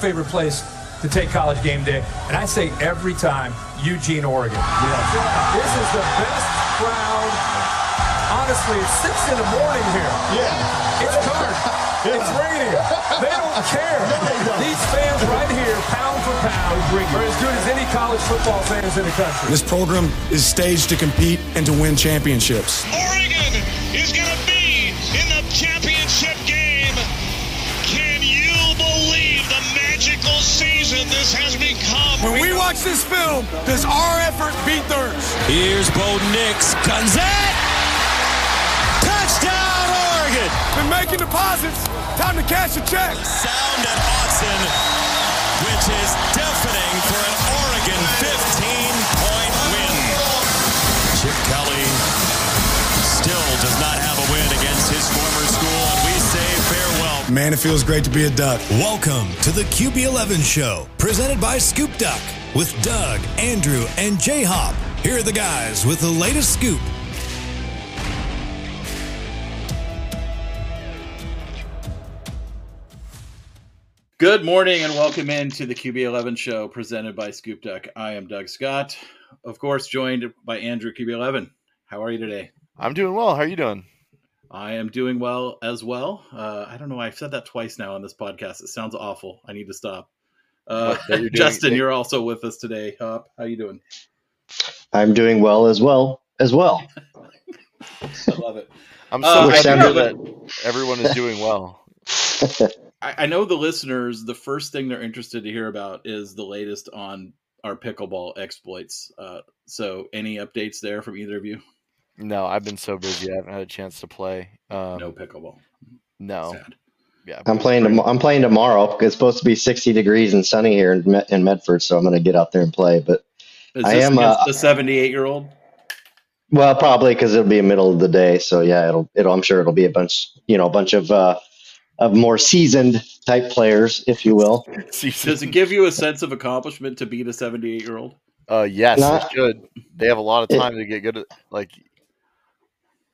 favorite place to take college game day, and I say every time Eugene, Oregon. This is the best crowd. Honestly, it's six in the morning here. Yeah. It's dark. It's raining. They don't care. These fans right here, pound for pound, are as good as any college football fans in the country. This program is staged to compete and to win championships. This has become? When we watch this film, does our effort beat theirs? Here's Bo Nix. Guns it! Touchdown, Oregon! Been making deposits. Time to cash a check. Sound at Autzen, which is deafening for an Oregon 15-point win. Chip Kelly still does not have a win against his former school, Man, it feels great to be a Duck. Welcome to the QB11 Show, presented by Scoop Duck, with Doug, Andrew, and J Hop. Here are the guys with the latest scoop. Good morning and welcome into the QB11 show presented by Scoop Duck. I am Doug Scott, of course, joined by Andrew QB11. How are you today? I'm doing well. How are you doing? I am doing well as well. Uh, I don't know. I've said that twice now on this podcast. It sounds awful. I need to stop. Uh, you're doing- Justin, that- you're also with us today. Hop, how you doing? I'm doing well as well as well. I love it. I'm Uh, so I happy that everyone is doing well. I, I know the listeners. The first thing they're interested to hear about is the latest on our pickleball exploits. Uh, so, any updates there from either of you? No, I've been so busy. I haven't had a chance to play. Um, no pickleball. no. Sad. Yeah. I'm playing. Tom- I'm playing tomorrow. It's supposed to be 60 degrees and sunny here in, Med- in Medford, so I'm going to get out there and play. But Is I am, against uh, the 78 year old? well, probably because it'll be a middle of the day. So yeah, it'll. It'll. I'm sure it'll be a bunch. You know, a bunch of uh, of more seasoned type players, if you will. Does it give you a sense of accomplishment to beat a 78 year old? Uh, yes, Not- it should. They have a lot of It- time to get good at. Like,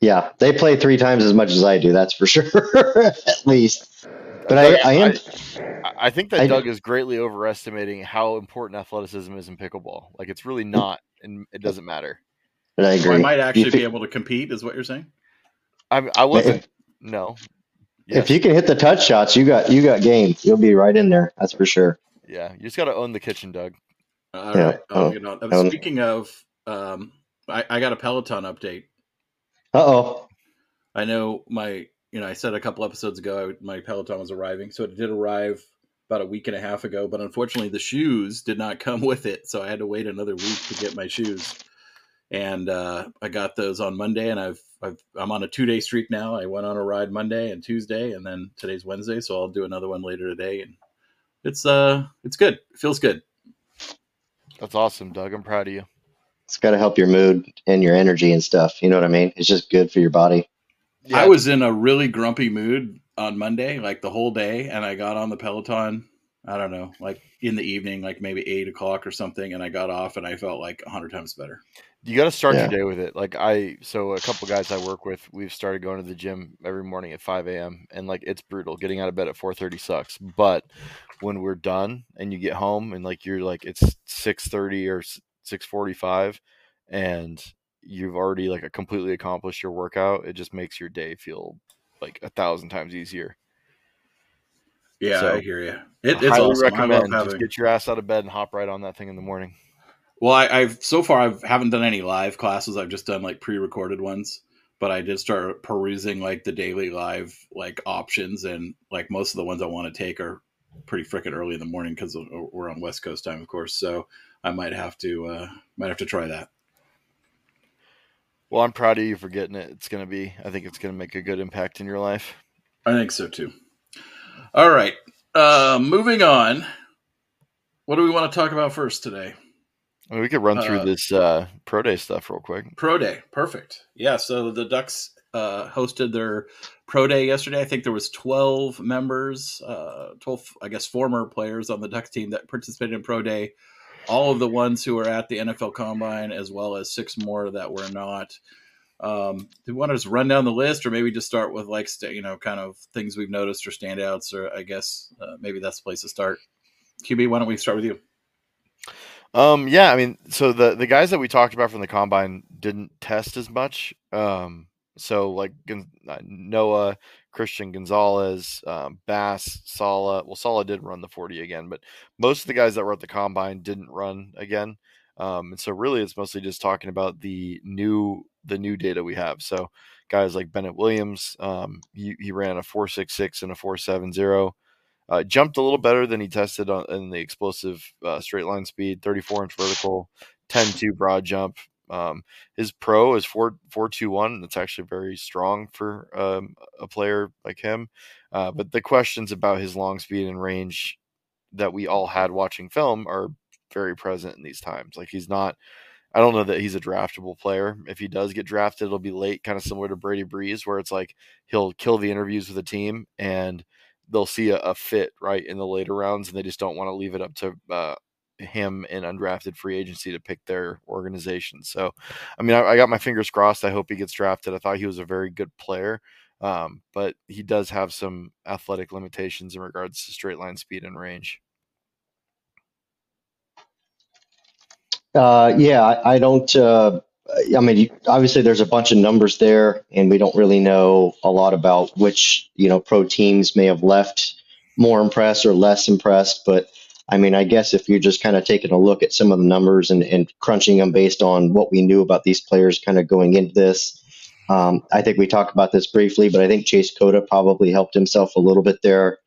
Yeah, they play three times as much as I do. That's for sure, at least. But I, I am. I- I think that I- Doug is greatly overestimating how important athleticism is in pickleball. Like, it's really not, and it doesn't matter. But I So I might actually If be able to compete, is what you're saying? I, I wasn't. No. If you can hit the touch shots, you got you got game. You'll be right in there. That's for sure. Yeah, you just got to own the kitchen, Doug. All Yeah, right. I'll oh, get on. um, Speaking of, um, I, I got a Peloton update. Uh oh. I know my, you know, I said a couple episodes ago I, my Peloton was arriving, so it did arrive about a week and a half ago. But unfortunately, the shoes did not come with it, so I had to wait another week to get my shoes. And uh, I got those on Monday, and I've, I've I'm on a two day streak now. I went on a ride Monday and Tuesday, and then today's Wednesday, so I'll do another one later today. And it's uh, it's good. It feels good. That's awesome, Doug. I'm proud of you. It's got to help your mood and your energy and stuff. You know what I mean? It's just good for your body. I was in a really grumpy mood on Monday, like the whole day, and I got on the Peloton. I don't know, like in the evening, like maybe eight o'clock or something, and I got off, and I felt like a hundred times better. You got to start Yeah. your day with it. Like I, so a couple guys I work with, we've started going to the gym every morning at 5 a.m. and like it's brutal. Getting out of bed at 4:30 sucks. But when we're done and you get home and like you're like it's 6:30 or 6:45, and you've already like a completely accomplished your workout, it just makes your day feel like a thousand times easier. Yeah, So, I hear you. It, it's Highly awesome. I recommend just get your ass out of bed and hop right on that thing in the morning. Well, I, I've so far I've haven't done any live classes. I've just done like pre-recorded ones. But I did start perusing like the daily live like options, and like most of the ones I want to take are pretty freaking early in the morning because we're on West Coast time, of course. So I might have to uh, might have to try that. Well, I'm proud of you for getting it. It's gonna be. I think it's gonna make a good impact in your life. I think so too. All right, uh, moving on. What do we want to talk about first today? We could run through Uh, this uh, pro day stuff real quick. Pro Day, perfect. Yeah, so the Ducks uh, hosted their Pro Day yesterday. I think there was twelve members, uh, twelve, I guess, former players on the Ducks team that participated in Pro Day. All of the ones who were at the NFL Combine, as well as six more that were not. Um, do you want to just run down the list, or maybe just start with like you know, kind of things we've noticed or standouts, or I guess uh, maybe that's the place to start. QB, why don't we start with you? Um, yeah, I mean, so the the guys that we talked about from the combine didn't test as much. Um, so like uh, Noah, Christian Gonzalez, um, Bass, Sala. Well, Sala did run the 40 again, but most of the guys that were at the combine didn't run again. Um, and so really, it's mostly just talking about the new the new data we have. So guys like Bennett Williams, um, he, he ran a 4.66 and a 4.70. Uh, jumped a little better than he tested on in the explosive uh, straight line speed, 34 inch vertical, 10 2 broad jump. Um, his pro is 4 4 2 1. That's actually very strong for um, a player like him. Uh, but the questions about his long speed and range that we all had watching film are very present in these times. Like he's not. I don't know that he's a draftable player. If he does get drafted, it'll be late, kind of similar to Brady Breeze, where it's like he'll kill the interviews with the team and they'll see a, a, fit right in the later rounds, and they just don't want to leave it up to uh, him in undrafted free agency to pick their organization. So, I mean, I, I, got my fingers crossed. I hope he gets drafted. I thought he was a very good player, um, but he does have some athletic limitations in regards to straight line speed and range. Uh, yeah, I, I don't. Uh, I mean, obviously, there's a bunch of numbers there, and we don't really know a lot about which you know pro teams may have left more impressed or less impressed. But I mean, I guess if you're just kind of taking a look at some of the numbers and, and crunching them based on what we knew about these players kind of going into this, um, I think we talked about this briefly, but I think Chase Cota probably helped himself a little bit there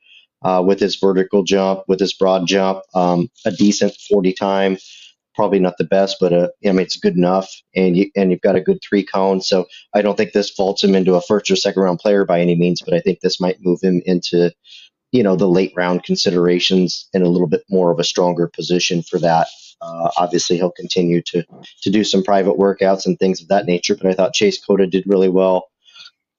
uh, with his vertical jump, with his broad jump, um, a decent 40 time probably not the best, but uh, I mean it's good enough, and you and you've got a good three cone. So I don't think this vaults him into a first or second round player by any means, but I think this might move him into you know the late round considerations in a little bit more of a stronger position for that. Uh, obviously, he'll continue to to do some private workouts and things of that nature. But I thought Chase Cota did really well.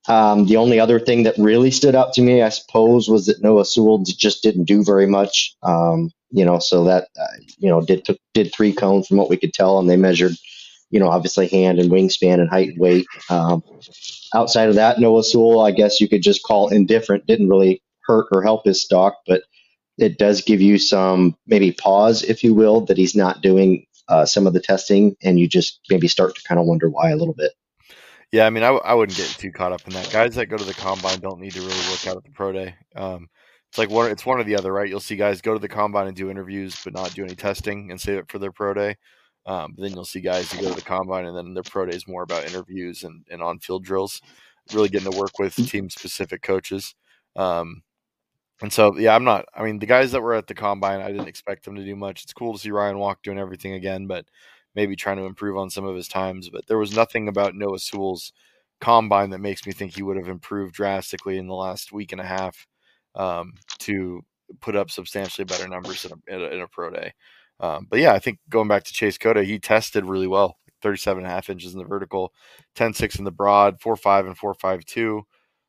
Um, the only other thing that really stood out to me, I suppose, was that Noah Sewell just didn't do very much. Um, you know, so that uh, you know did did three cones from what we could tell, and they measured, you know, obviously hand and wingspan and height and weight. Um, outside of that, Noah Sewell, I guess you could just call indifferent. Didn't really hurt or help his stock, but it does give you some maybe pause, if you will, that he's not doing uh, some of the testing, and you just maybe start to kind of wonder why a little bit. Yeah, I mean, I, I wouldn't get too caught up in that. Guys that go to the combine don't need to really work out at the pro day. Um, it's like one, it's one or the other, right? You'll see guys go to the combine and do interviews, but not do any testing and save it for their pro day. Um, but then you'll see guys who go to the combine and then their pro day is more about interviews and, and on field drills, really getting to work with mm. team specific coaches. Um, and so, yeah, I'm not. I mean, the guys that were at the combine, I didn't expect them to do much. It's cool to see Ryan Walk doing everything again, but maybe trying to improve on some of his times. But there was nothing about Noah Sewell's combine that makes me think he would have improved drastically in the last week and a half um, to put up substantially better numbers in a, in a, in a pro day. Um, but yeah, I think going back to Chase Cota, he tested really well 37 and a half inches in the vertical, 10 6 in the broad, 4 5 and 4 5 2.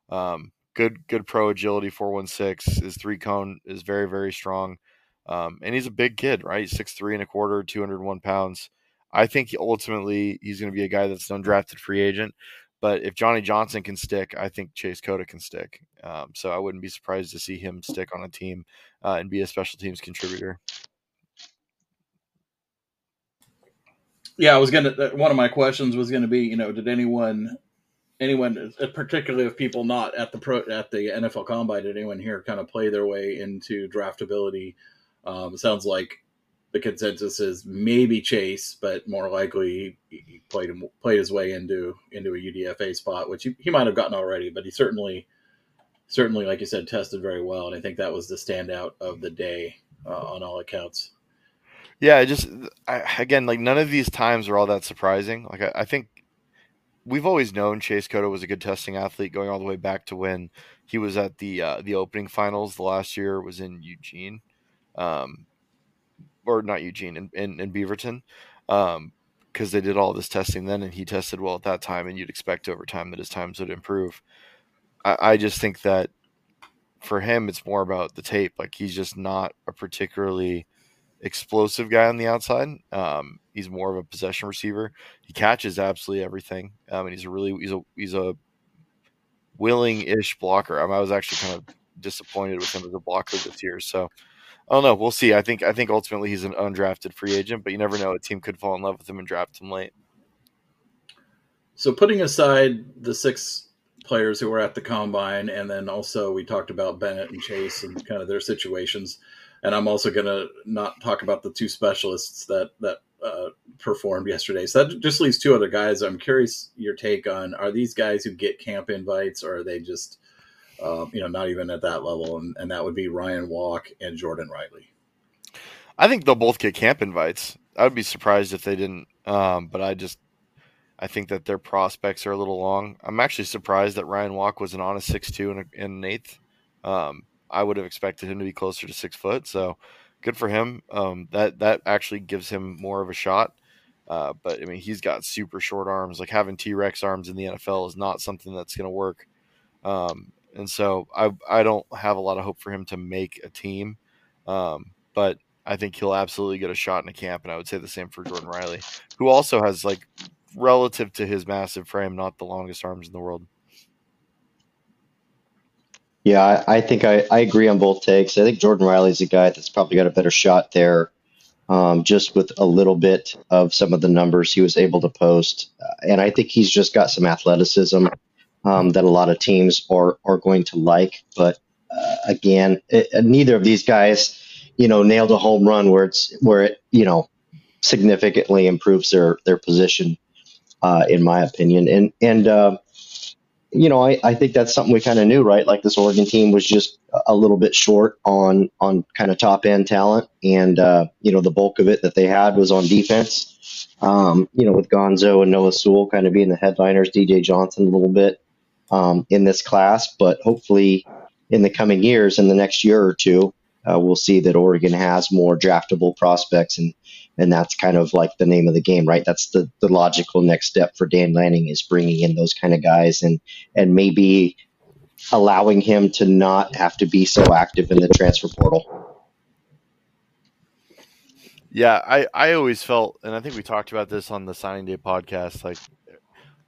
Um, good, good pro agility, 416. His three cone is very, very strong. Um, and he's a big kid, right? Six three and a quarter, 201 pounds. I think ultimately he's going to be a guy that's an undrafted free agent. But if Johnny Johnson can stick, I think Chase Cota can stick. Um, so I wouldn't be surprised to see him stick on a team uh, and be a special teams contributor. Yeah, I was gonna. Uh, one of my questions was to be, you know, did anyone, anyone, particularly if people not at the pro at the NFL Combine, did anyone here kind of play their way into draftability? Um, sounds like the consensus is maybe Chase, but more likely he, played played his way into into a UDFA spot, which he, he might have gotten already, but he certainly certainly, like you said, tested very well, and I think that was the standout of the day uh, on all accounts. Yeah, just I, again, like none of these times are all that surprising. Like I, I think we've always known Chase Cota was a good testing athlete, going all the way back to when he was at the uh, the opening finals. The last year was in Eugene. Um, or not Eugene in, in, in Beaverton, because um, they did all this testing then, and he tested well at that time, and you'd expect over time that his times would improve. I, I just think that for him, it's more about the tape. Like he's just not a particularly explosive guy on the outside. Um, he's more of a possession receiver. He catches absolutely everything. Um, and he's a really he's a he's a willing ish blocker. I, mean, I was actually kind of disappointed with him as a blocker this year. So I don't know. We'll see. I think I think ultimately he's an undrafted free agent, but you never know. A team could fall in love with him and draft him late. So putting aside the six players who were at the combine, and then also we talked about Bennett and Chase and kind of their situations. And I'm also going to not talk about the two specialists that that uh, performed yesterday. So that just leaves two other guys. I'm curious your take on: Are these guys who get camp invites, or are they just um, you know, not even at that level, and, and that would be Ryan Walk and Jordan Riley. I think they'll both get camp invites. I would be surprised if they didn't. Um, but I just, I think that their prospects are a little long. I'm actually surprised that Ryan Walk was an honest six two and an eighth. Um, I would have expected him to be closer to six foot. So good for him. Um, that that actually gives him more of a shot. Uh, but I mean, he's got super short arms. Like having T Rex arms in the NFL is not something that's going to work. Um, and so I I don't have a lot of hope for him to make a team, um, but I think he'll absolutely get a shot in a camp, and I would say the same for Jordan Riley, who also has like relative to his massive frame, not the longest arms in the world. Yeah, I, I think I, I agree on both takes. I think Jordan Riley's a guy that's probably got a better shot there, um, just with a little bit of some of the numbers he was able to post, uh, and I think he's just got some athleticism um, that a lot of teams are are going to like. But uh, again, it, neither of these guys, you know, nailed a home run where it's where it you know significantly improves their their position, uh, in my opinion. And and uh, you know, I, I think that's something we kind of knew, right? Like this Oregon team was just a little bit short on on kind of top end talent, and uh, you know the bulk of it that they had was on defense. Um, you know, with Gonzo and Noah Sewell kind of being the headliners, DJ Johnson a little bit, um, in this class, but hopefully in the coming years, in the next year or two, uh, we'll see that Oregon has more draftable prospects, and and that's kind of like the name of the game, right? That's the the logical next step for Dan Lanning is bringing in those kind of guys, and and maybe allowing him to not have to be so active in the transfer portal. Yeah, I, I always felt, and I think we talked about this on the signing day podcast. Like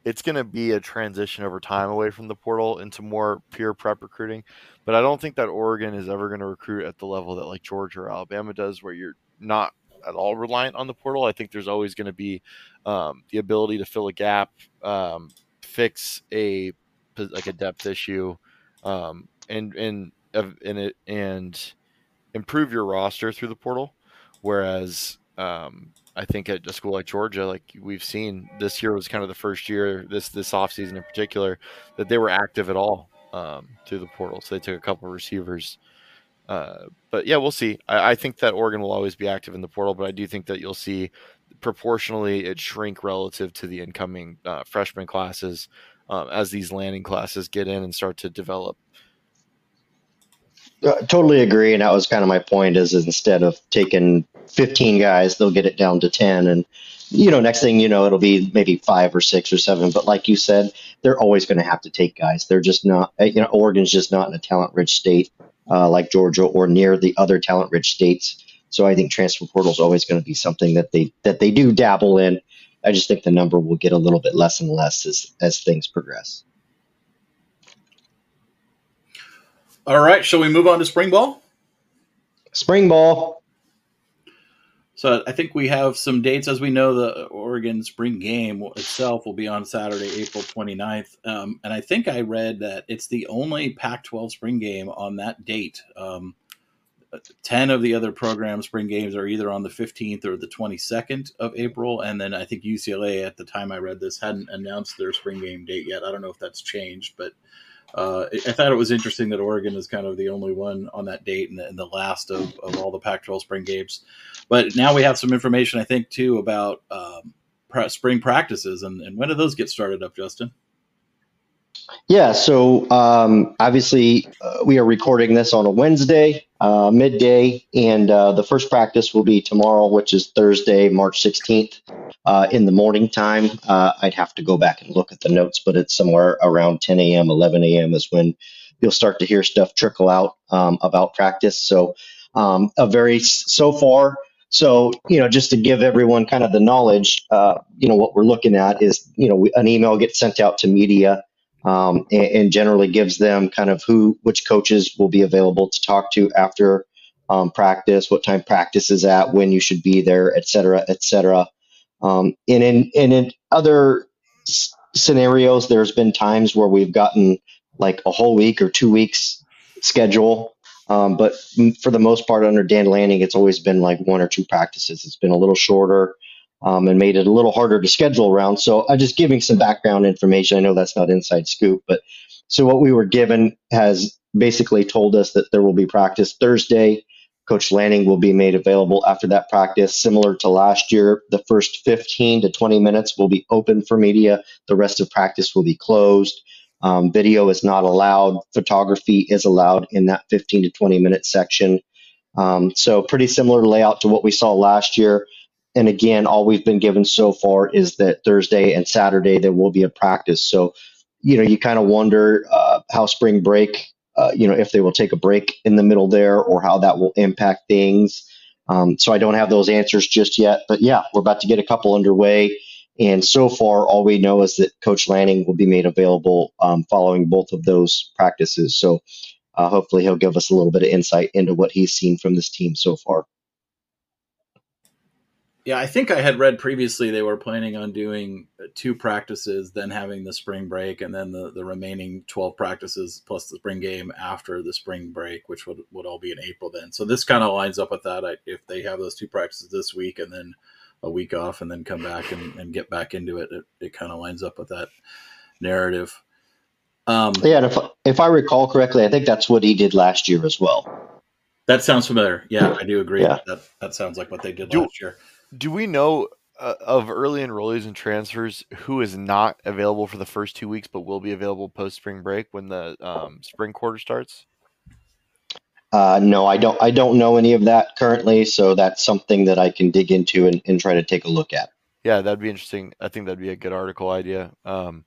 it's going to be a transition over time away from the portal into more pure prep recruiting. But I don't think that Oregon is ever going to recruit at the level that like Georgia or Alabama does, where you're not at all reliant on the portal. I think there's always going to be um, the ability to fill a gap, um, fix a like a depth issue, um, and and and it and improve your roster through the portal. Whereas um, I think at a school like Georgia, like we've seen this year was kind of the first year this this offseason in particular that they were active at all um, through the portal. So they took a couple of receivers. Uh, but yeah, we'll see. I, I, think that Oregon will always be active in the portal, but I do think that you'll see proportionally it shrink relative to the incoming uh, freshman classes um, as these Lanning classes get in and start to develop. Uh, totally agree, and that was kind of my point. Is instead of taking 15 guys, they'll get it down to 10. And, you know, next thing you know, it'll be maybe five or six or seven. But like you said, they're always going to have to take guys. They're just not, you know, Oregon's just not in a talent rich state uh, like Georgia or near the other talent rich states. So I think transfer portal is always going to be something that they that they do dabble in. I just think the number will get a little bit less and less as as things progress. All right, shall we move on to spring ball? Spring ball. So I think we have some dates. As we know, the Oregon spring game itself will be on Saturday, April 29th. Um, and I think I read that it's the only Pac 12 spring game on that date. Um, 10 of the other program spring games are either on the 15th or the 22nd of April. And then I think UCLA, at the time I read this, hadn't announced their spring game date yet. I don't know if that's changed, but uh, I thought it was interesting that Oregon is kind of the only one on that date and the, and the last of, of all the Pac 12 spring games. But now we have some information, I think, too, about um, spring practices. And, and when do those get started up, Justin? Yeah, so um, obviously uh, we are recording this on a Wednesday, uh, midday, and uh, the first practice will be tomorrow, which is Thursday, March 16th, uh, in the morning time. Uh, I'd have to go back and look at the notes, but it's somewhere around 10 a.m., 11 a.m. is when you'll start to hear stuff trickle out um, about practice. So, um, a very so far. So, you know, just to give everyone kind of the knowledge, uh, you know, what we're looking at is, you know, an email gets sent out to media um, and, and, generally gives them kind of who, which coaches will be available to talk to after um, practice, what time practice is at, when you should be there, et cetera, et cetera. Um, and in and in other s- scenarios, there's been times where we've gotten like a whole week or two weeks schedule. Um, but m- for the most part, under Dan Lanning, it's always been like one or two practices. It's been a little shorter um, and made it a little harder to schedule around. So I'm just giving some background information. I know that's not inside scoop, but so what we were given has basically told us that there will be practice Thursday. Coach Lanning will be made available after that practice, similar to last year. The first 15 to 20 minutes will be open for media. The rest of practice will be closed. Um, video is not allowed. Photography is allowed in that 15 to 20 minute section. Um, so pretty similar layout to what we saw last year. And again, all we've been given so far is that Thursday and Saturday there will be a practice. So, you know, you kind of wonder uh, how spring break, uh, you know, if they will take a break in the middle there or how that will impact things. Um, so I don't have those answers just yet. But yeah, we're about to get a couple underway. And so far, all we know is that Coach Lanning will be made available um, following both of those practices. So uh, hopefully, he'll give us a little bit of insight into what he's seen from this team so far. Yeah, I think I had read previously they were planning on doing uh, two practices, then having the spring break, and then the, the remaining 12 practices plus the spring game after the spring break, which would, would all be in April then. So this kind of lines up with that. I, if they have those two practices this week and then a week off and then come back and, and get back into it, it, it kind of lines up with that narrative. Um, Yeah, and if if I recall correctly, I think that's what he did last year as well. that sounds familiar. Yeah, I do agree. Yeah. That that sounds like what they did Do- last year. Do we know uh, of early enrollees and transfers who is not available for the first two weeks, but will be available post spring break when the um, spring quarter starts? Uh, no, I don't. I don't know any of that currently, so that's something that I can dig into and, and try to take a look at. Yeah, that'd be interesting. I think that'd be a good article idea, um,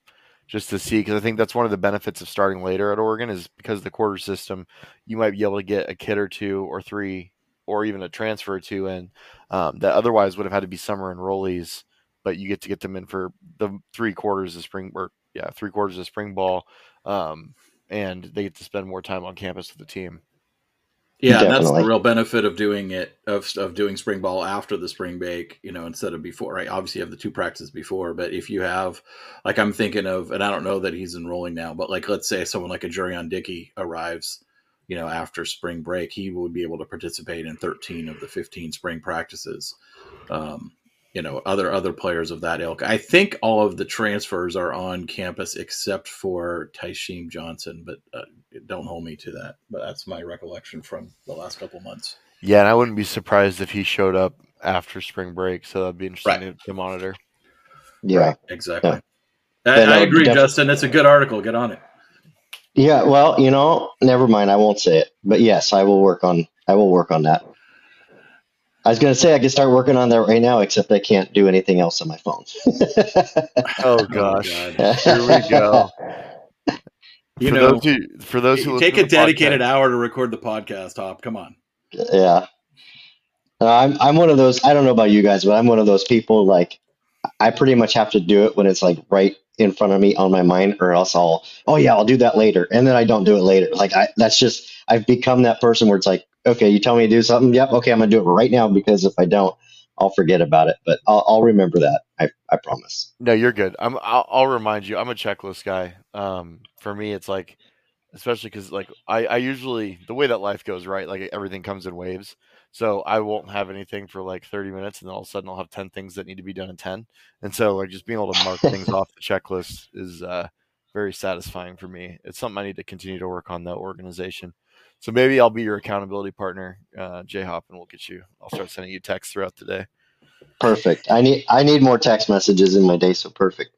just to see because I think that's one of the benefits of starting later at Oregon is because of the quarter system, you might be able to get a kid or two or three or even a transfer or two in um, that otherwise would have had to be summer enrollees, but you get to get them in for the three quarters of spring or yeah, three quarters of spring ball, um, and they get to spend more time on campus with the team. Yeah, and that's the real benefit of doing it of of doing spring ball after the spring break, you know, instead of before. Right? Obviously, you have the two practices before, but if you have, like, I'm thinking of, and I don't know that he's enrolling now, but like, let's say someone like a Jurrion Dickey arrives, you know, after spring break, he would be able to participate in 13 of the 15 spring practices. Um, you know, other other players of that ilk. I think all of the transfers are on campus except for Tysheem Johnson, but uh, don't hold me to that. But that's my recollection from the last couple months. Yeah, and I wouldn't be surprised if he showed up after spring break, so that'd be interesting Right. to, to monitor. Yeah. Exactly. Yeah. I, I agree, def- Justin. It's a good article. Get on it. Yeah. Well, you know, never mind. I won't say it, but yes, I will work on. I will work on that. I was going to say I can start working on that right now, except I can't do anything else on my phone. Oh gosh, God. here we go. You for know, those who, for those who take a listen to the dedicated podcast- hour to record the podcast. Hop, come on. Yeah. Uh, I'm I'm one of those. I don't know about you guys, but I'm one of those people. Like, I pretty much have to do it when it's like right in front of me on my mind, or else I'll. Oh yeah, I'll do that later, and then I don't do it later. Like I, that's just I've become that person where it's like, okay, you tell me to do something. Yep, okay, I'm gonna do it right now because if I don't, I'll forget about it. But I'll I'll remember that. I I promise. No, you're good. I'm. I'll, I'll remind you. I'm a checklist guy. Um, for me, it's like, especially because like I, I usually the way that life goes, right? Like everything comes in waves. So I won't have anything for like 30 minutes, and then all of a sudden I'll have 10 things that need to be done in 10. And so like just being able to mark things off the checklist is uh, very satisfying for me. It's something I need to continue to work on that organization. So maybe I'll be your accountability partner, uh, J Hop, and we'll get you. I'll start sending you texts throughout the day. Perfect. I need I need more text messages in my day, so perfect.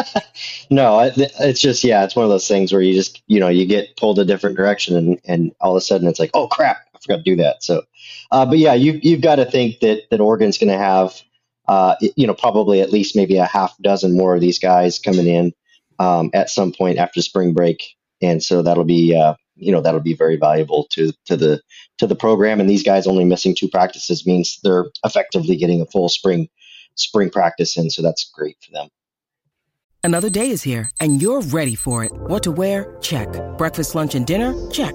no, it, it's just yeah, it's one of those things where you just you know you get pulled a different direction, and and all of a sudden it's like oh crap, forgot to do that. So, uh, but yeah, you you've got to think that that Oregon's going to have uh, you know probably at least maybe a half dozen more of these guys coming in um, at some point after spring break, and so that'll be uh, you know that'll be very valuable to to the to the program and these guys only missing two practices means they're effectively getting a full spring spring practice in so that's great for them Another day is here, and you're ready for it. What to wear? Check. Breakfast, lunch, and dinner? Check.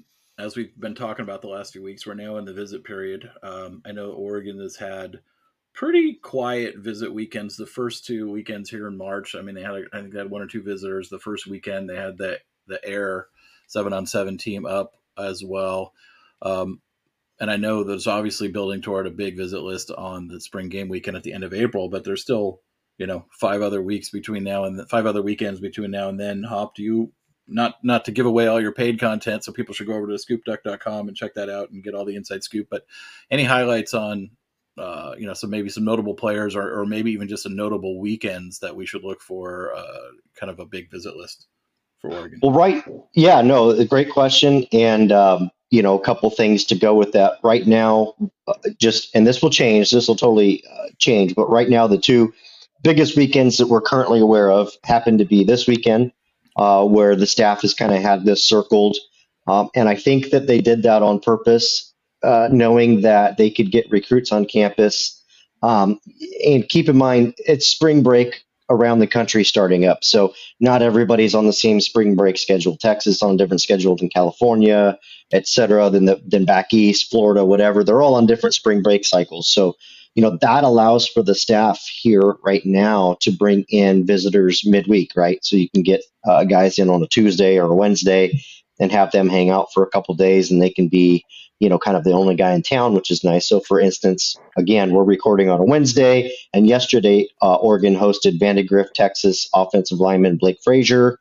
as we've been talking about the last few weeks, we're now in the visit period. Um, I know Oregon has had pretty quiet visit weekends. The first two weekends here in March, I mean, they had I think they had one or two visitors. The first weekend they had the the air seven on seven team up as well. Um, and I know there's obviously building toward a big visit list on the spring game weekend at the end of April, but there's still, you know, five other weeks between now and the, five other weekends between now and then. Hop, do you not not to give away all your paid content, so people should go over to scoopduck.com and check that out and get all the inside scoop. But any highlights on uh, you know, so maybe some notable players or, or maybe even just a notable weekends that we should look for uh, kind of a big visit list for Oregon? Well, right. Yeah, no, great question. And, um, you know, a couple things to go with that. Right now, uh, just, and this will change, this will totally uh, change, but right now, the two biggest weekends that we're currently aware of happen to be this weekend, uh, where the staff has kind of had this circled. Um, and I think that they did that on purpose uh, knowing that they could get recruits on campus. Um, and keep in mind, it's spring break around the country starting up. So not everybody's on the same spring break schedule. Texas on a different schedule than California, et cetera, than, the, than back east, Florida, whatever. They're all on different spring break cycles. So, you know, that allows for the staff here right now to bring in visitors midweek, right? So you can get uh, guys in on a Tuesday or a Wednesday and have them hang out for a couple days and they can be you know, kind of the only guy in town, which is nice. So, for instance, again, we're recording on a Wednesday, and yesterday, uh, Oregon hosted Vandegrift, Texas offensive lineman Blake Frazier.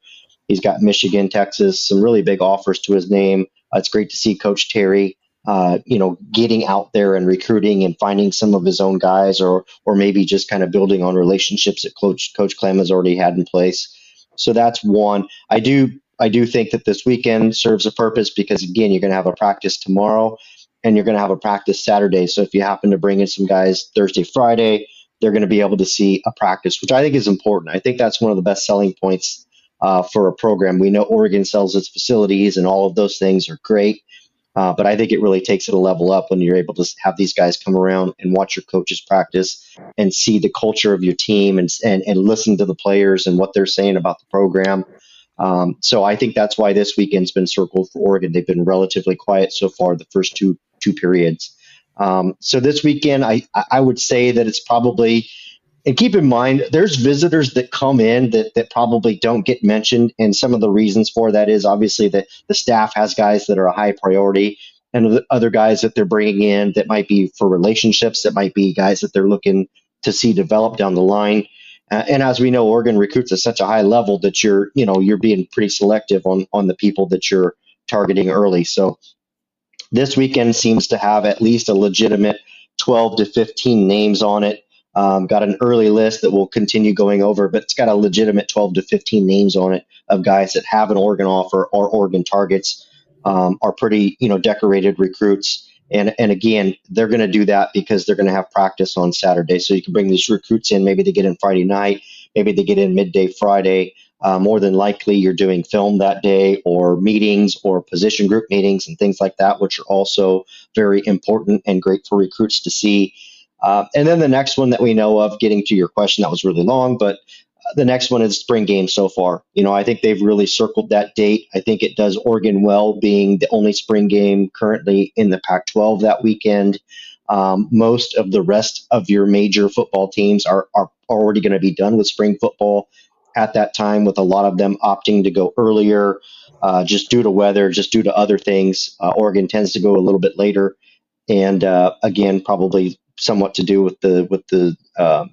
He's got Michigan, Texas, some really big offers to his name. Uh, it's great to see Coach Terry, uh, you know, getting out there and recruiting and finding some of his own guys, or or maybe just kind of building on relationships that Coach Coach Klemm has already had in place. So that's one. I do I do think that this weekend serves a purpose because again, you're going to have a practice tomorrow and you're going to have a practice Saturday. So if you happen to bring in some guys Thursday, Friday, they're going to be able to see a practice, which I think is important. I think that's one of the best selling points uh, for a program. We know Oregon sells its facilities and all of those things are great. Uh, but I think it really takes it a level up when you're able to have these guys come around and watch your coaches practice and see the culture of your team and, and, and listen to the players and what they're saying about the program. Um, so I think that's why this weekend's been circled for Oregon. They've been relatively quiet so far the first two two periods. Um, so this weekend, I I would say that it's probably and keep in mind there's visitors that come in that that probably don't get mentioned, and some of the reasons for that is obviously that the staff has guys that are a high priority. And other guys that they're bringing in that might be for relationships, that might be guys that they're looking to see develop down the line. Uh, and as we know, Oregon recruits at such a high level that you're, you know, you're being pretty selective on on the people that you're targeting early. So this weekend seems to have at least a legitimate 12 to 15 names on it. Um, got an early list that we'll continue going over, but it's got a legitimate 12 to 15 names on it of guys that have an Oregon offer or Oregon targets. Um, are pretty, you know, decorated recruits. And, and again, they're going to do that because they're going to have practice on Saturday. So you can bring these recruits in. Maybe they get in Friday night. Maybe they get in midday Friday. Uh, more than likely, you're doing film that day or meetings or position group meetings and things like that, which are also very important and great for recruits to see. Uh, and then the next one that we know of, getting to your question, that was really long, but the next one is spring game so far. You know, I think they've really circled that date. I think it does Oregon well being the only spring game currently in the Pac 12 that weekend. Um, most of the rest of your major football teams are, are already going to be done with spring football at that time, with a lot of them opting to go earlier uh, just due to weather, just due to other things. Uh, Oregon tends to go a little bit later. And uh, again, probably somewhat to do with the with the um,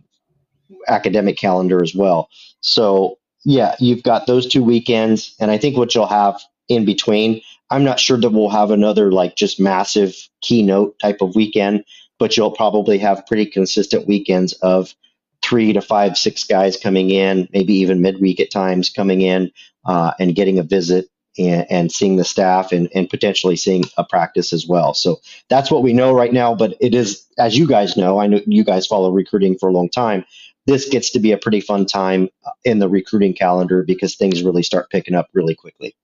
academic calendar as well. So yeah, you've got those two weekends, and I think what you'll have in between. I'm not sure that we'll have another like just massive keynote type of weekend, but you'll probably have pretty consistent weekends of three to five, six guys coming in, maybe even midweek at times coming in uh, and getting a visit and, and seeing the staff and, and potentially seeing a practice as well. So that's what we know right now. But it is, as you guys know, I know you guys follow recruiting for a long time. This gets to be a pretty fun time in the recruiting calendar because things really start picking up really quickly.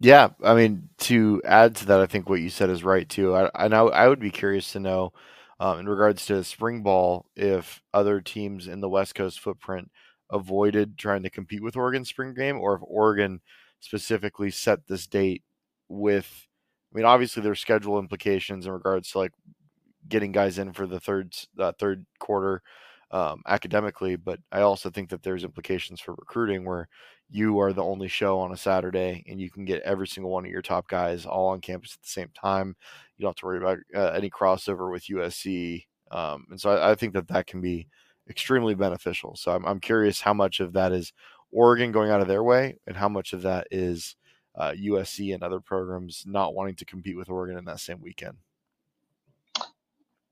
Yeah, I mean, to add to that, I think what you said is right too. I I I would be curious to know, um, in regards to spring ball, if other teams in the West Coast footprint avoided trying to compete with Oregon spring game, or if Oregon specifically set this date with. I mean, obviously there's schedule implications in regards to like getting guys in for the third uh, third quarter um, academically, but I also think that there's implications for recruiting where you are the only show on a Saturday and you can get every single one of your top guys all on campus at the same time. You don't have to worry about uh, any crossover with USC. Um, and so I, I, think that that can be extremely beneficial. So I'm, I'm curious how much of that is Oregon going out of their way and how much of that is uh, USC and other programs not wanting to compete with Oregon in that same weekend.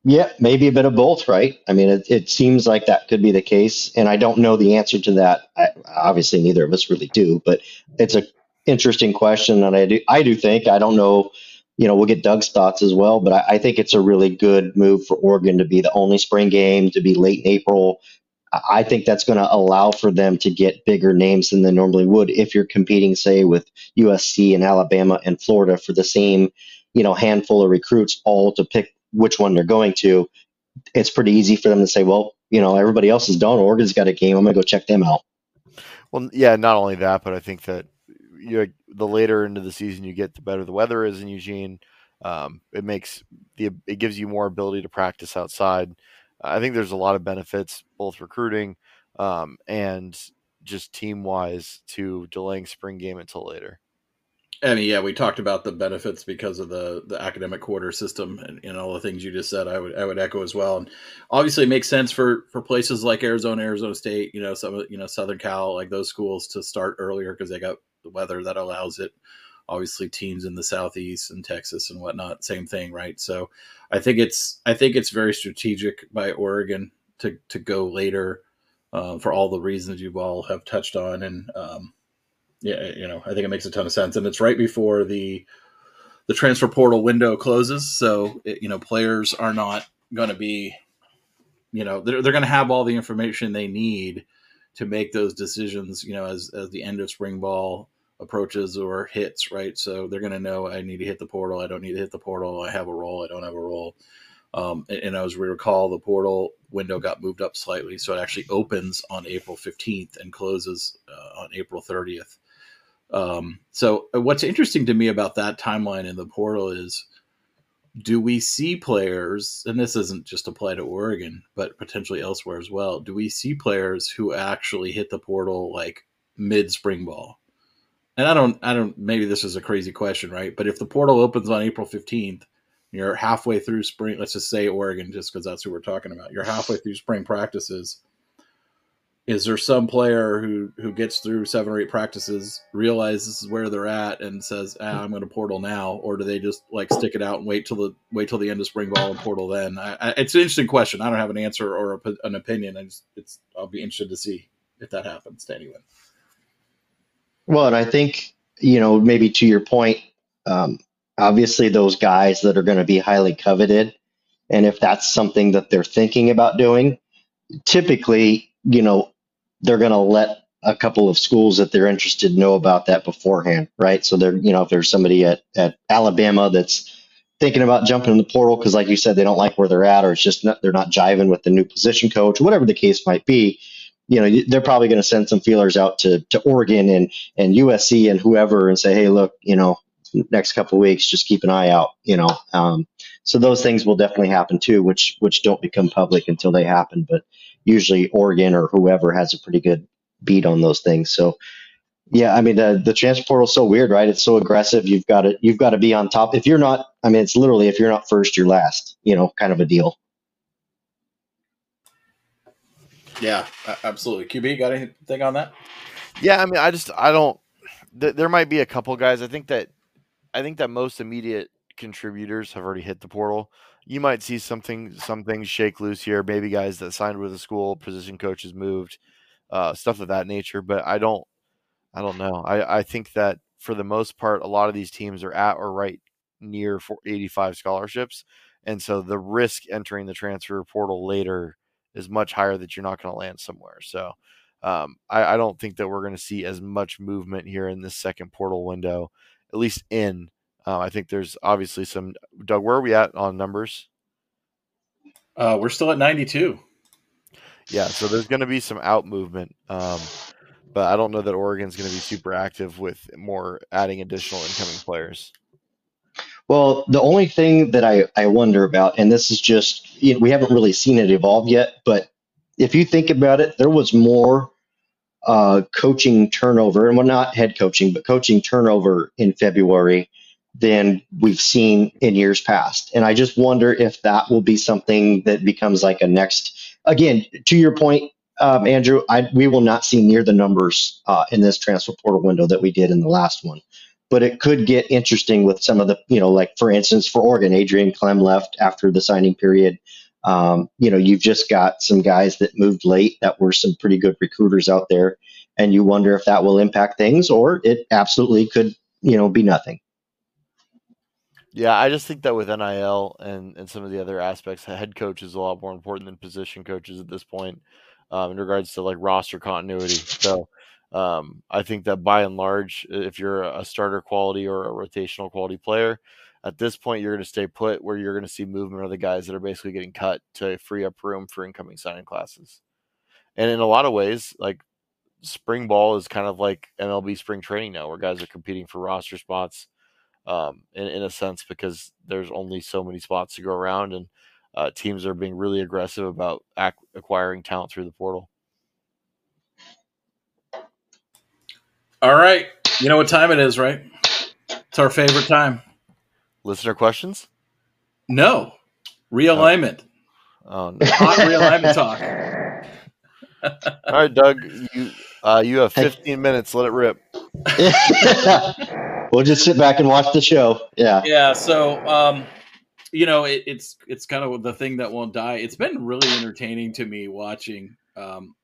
Yeah, maybe a bit of both, right? I mean, it, it seems like that could be the case, and I don't know the answer to that. I, obviously, neither of us really do, but it's a interesting question, and I do I do think I don't know. You know, we'll get Doug's thoughts as well, but I, I think it's a really good move for Oregon to be the only spring game to be late in April. I think that's going to allow for them to get bigger names than they normally would if you're competing, say, with USC and Alabama and Florida for the same, you know, handful of recruits, all to pick which one they're going to, it's pretty easy for them to say, well, you know, everybody else is done. Oregon's got a game. I'm going to go check them out. Well, yeah, not only that, but I think that you the later into the season you get, the better the weather is in Eugene. Um, it makes the it gives you more ability to practice outside. I think there's a lot of benefits, both recruiting um, and just team wise, to delaying spring game until later. Mean, yeah, we talked about the benefits because of the the academic quarter system and, and all the things you just said. I would I would echo as well. And obviously, it makes sense for for places like Arizona, Arizona State, you know, some you know Southern Cal, like those schools to start earlier because they got the weather that allows it. Obviously, teams in the southeast and Texas and whatnot, same thing, right? So, I think it's I think it's very strategic by Oregon to to go later uh, for all the reasons you all have touched on and. Um, yeah, you know, I think it makes a ton of sense, and it's right before the the transfer portal window closes, so it, you know players are not going to be, you know, they're they're going to have all the information they need to make those decisions. You know, as as the end of spring ball approaches or hits, right? So they're going to know I need to hit the portal. I don't need to hit the portal. I have a role. I don't have a role. Um, and, and, as we recall, the portal window got moved up slightly, so it actually opens on April 15th and closes uh, on April 30th. Um, so uh, what's interesting to me about that timeline in the portal is do we see players, and this isn't just apply to Oregon, but potentially elsewhere as well. Do we see players who actually hit the portal like mid spring ball? And I don't, I don't, maybe this is a crazy question, right? But if the portal opens on April 15th, you're halfway through spring, let's just say Oregon, just because that's who we're talking about. You're halfway through spring practices is there some player who who gets through seven or eight practices realizes where they're at and says ah, i'm going to portal now or do they just like stick it out and wait till the wait till the end of spring ball and portal then? I, I, it's an interesting question. I don't have an answer or a, an opinion. I just it's i'll be interested to see if that happens to anyone. Well and i think you know maybe to your point um, obviously those guys that are going to be highly coveted and if that's something that they're thinking about doing typically you know they're going to let a couple of schools that they're interested know about that beforehand, right? So they're, you know, if there's somebody at, at Alabama that's thinking about jumping in the portal because, like you said, they don't like where they're at, or it's just not, they're not jiving with the new position coach, whatever the case might be. You know, they're probably going to send some feelers out to to Oregon and and USC and whoever and say, hey, look, you know, next couple weeks, just keep an eye out. You know, um, so those things will definitely happen too, which which don't become public until they happen, but usually Oregon or whoever has a pretty good beat on those things. So yeah, I mean the the transfer portal is so weird, right? It's so aggressive. You've got to you've got to be on top. If you're not, I mean, it's literally if you're not first, you're last. You know, kind of a deal. Yeah, absolutely. QB, got anything on that? Yeah, I mean, I just I don't. Th- there might be a couple guys. I think that I think that most immediate contributors have already hit the portal you might see something some things shake loose here. Maybe guys that signed with the school, position coaches moved, uh, stuff of that nature. But I don't I don't know. I, I think that for the most part, a lot of these teams are at or right near 85 scholarships. And so the risk entering the transfer portal later is much higher that you're not going to land somewhere. So um, I, I, don't think that we're going to see as much movement here in this second portal window, at least in. Uh, I think there's obviously some. Doug, where are we at on numbers? Uh, we're still at 92. Yeah, so there's going to be some out movement. Um, but I don't know that Oregon's going to be super active with more adding additional incoming players. Well, the only thing that I, I wonder about, and this is just, you know, we haven't really seen it evolve yet, but if you think about it, there was more uh, coaching turnover, and well, not head coaching, but coaching turnover in February than we've seen in years past. And I just wonder if that will be something that becomes like a next, again, to your point, um, Andrew, I, we will not see near the numbers uh, in this transfer portal window that we did in the last one. But it could get interesting with some of the, you know, like for instance, for Oregon, Adrian Klemm left after the signing period. Um, you know, you've just got some guys that moved late that were some pretty good recruiters out there. And you wonder if that will impact things or it absolutely could, you know, be nothing. Yeah, I just think that with NIL and, and some of the other aspects, head coach is a lot more important than position coaches at this point um, in regards to like roster continuity. So um, I think that by and large, if you're a starter quality or a rotational quality player, at this point you're going to stay put where you're going to see movement of the guys that are basically getting cut to free up room for incoming signing classes. And in a lot of ways, like spring ball is kind of like MLB spring training now, where guys are competing for roster spots. Um, in, in a sense, because there's only so many spots to go around, and uh, teams are being really aggressive about ac- acquiring talent through the portal. All right. You know what time it is, right? It's our favorite time. Listener questions? No. Realignment. Oh, no. Hot realignment talk. All right, Doug, you uh, you have 15 minutes. Let it rip. we'll just sit back and watch the show. Yeah. Yeah. So, um, you know, it, it's it's kind of the thing that won't die. It's been really entertaining to me watching um,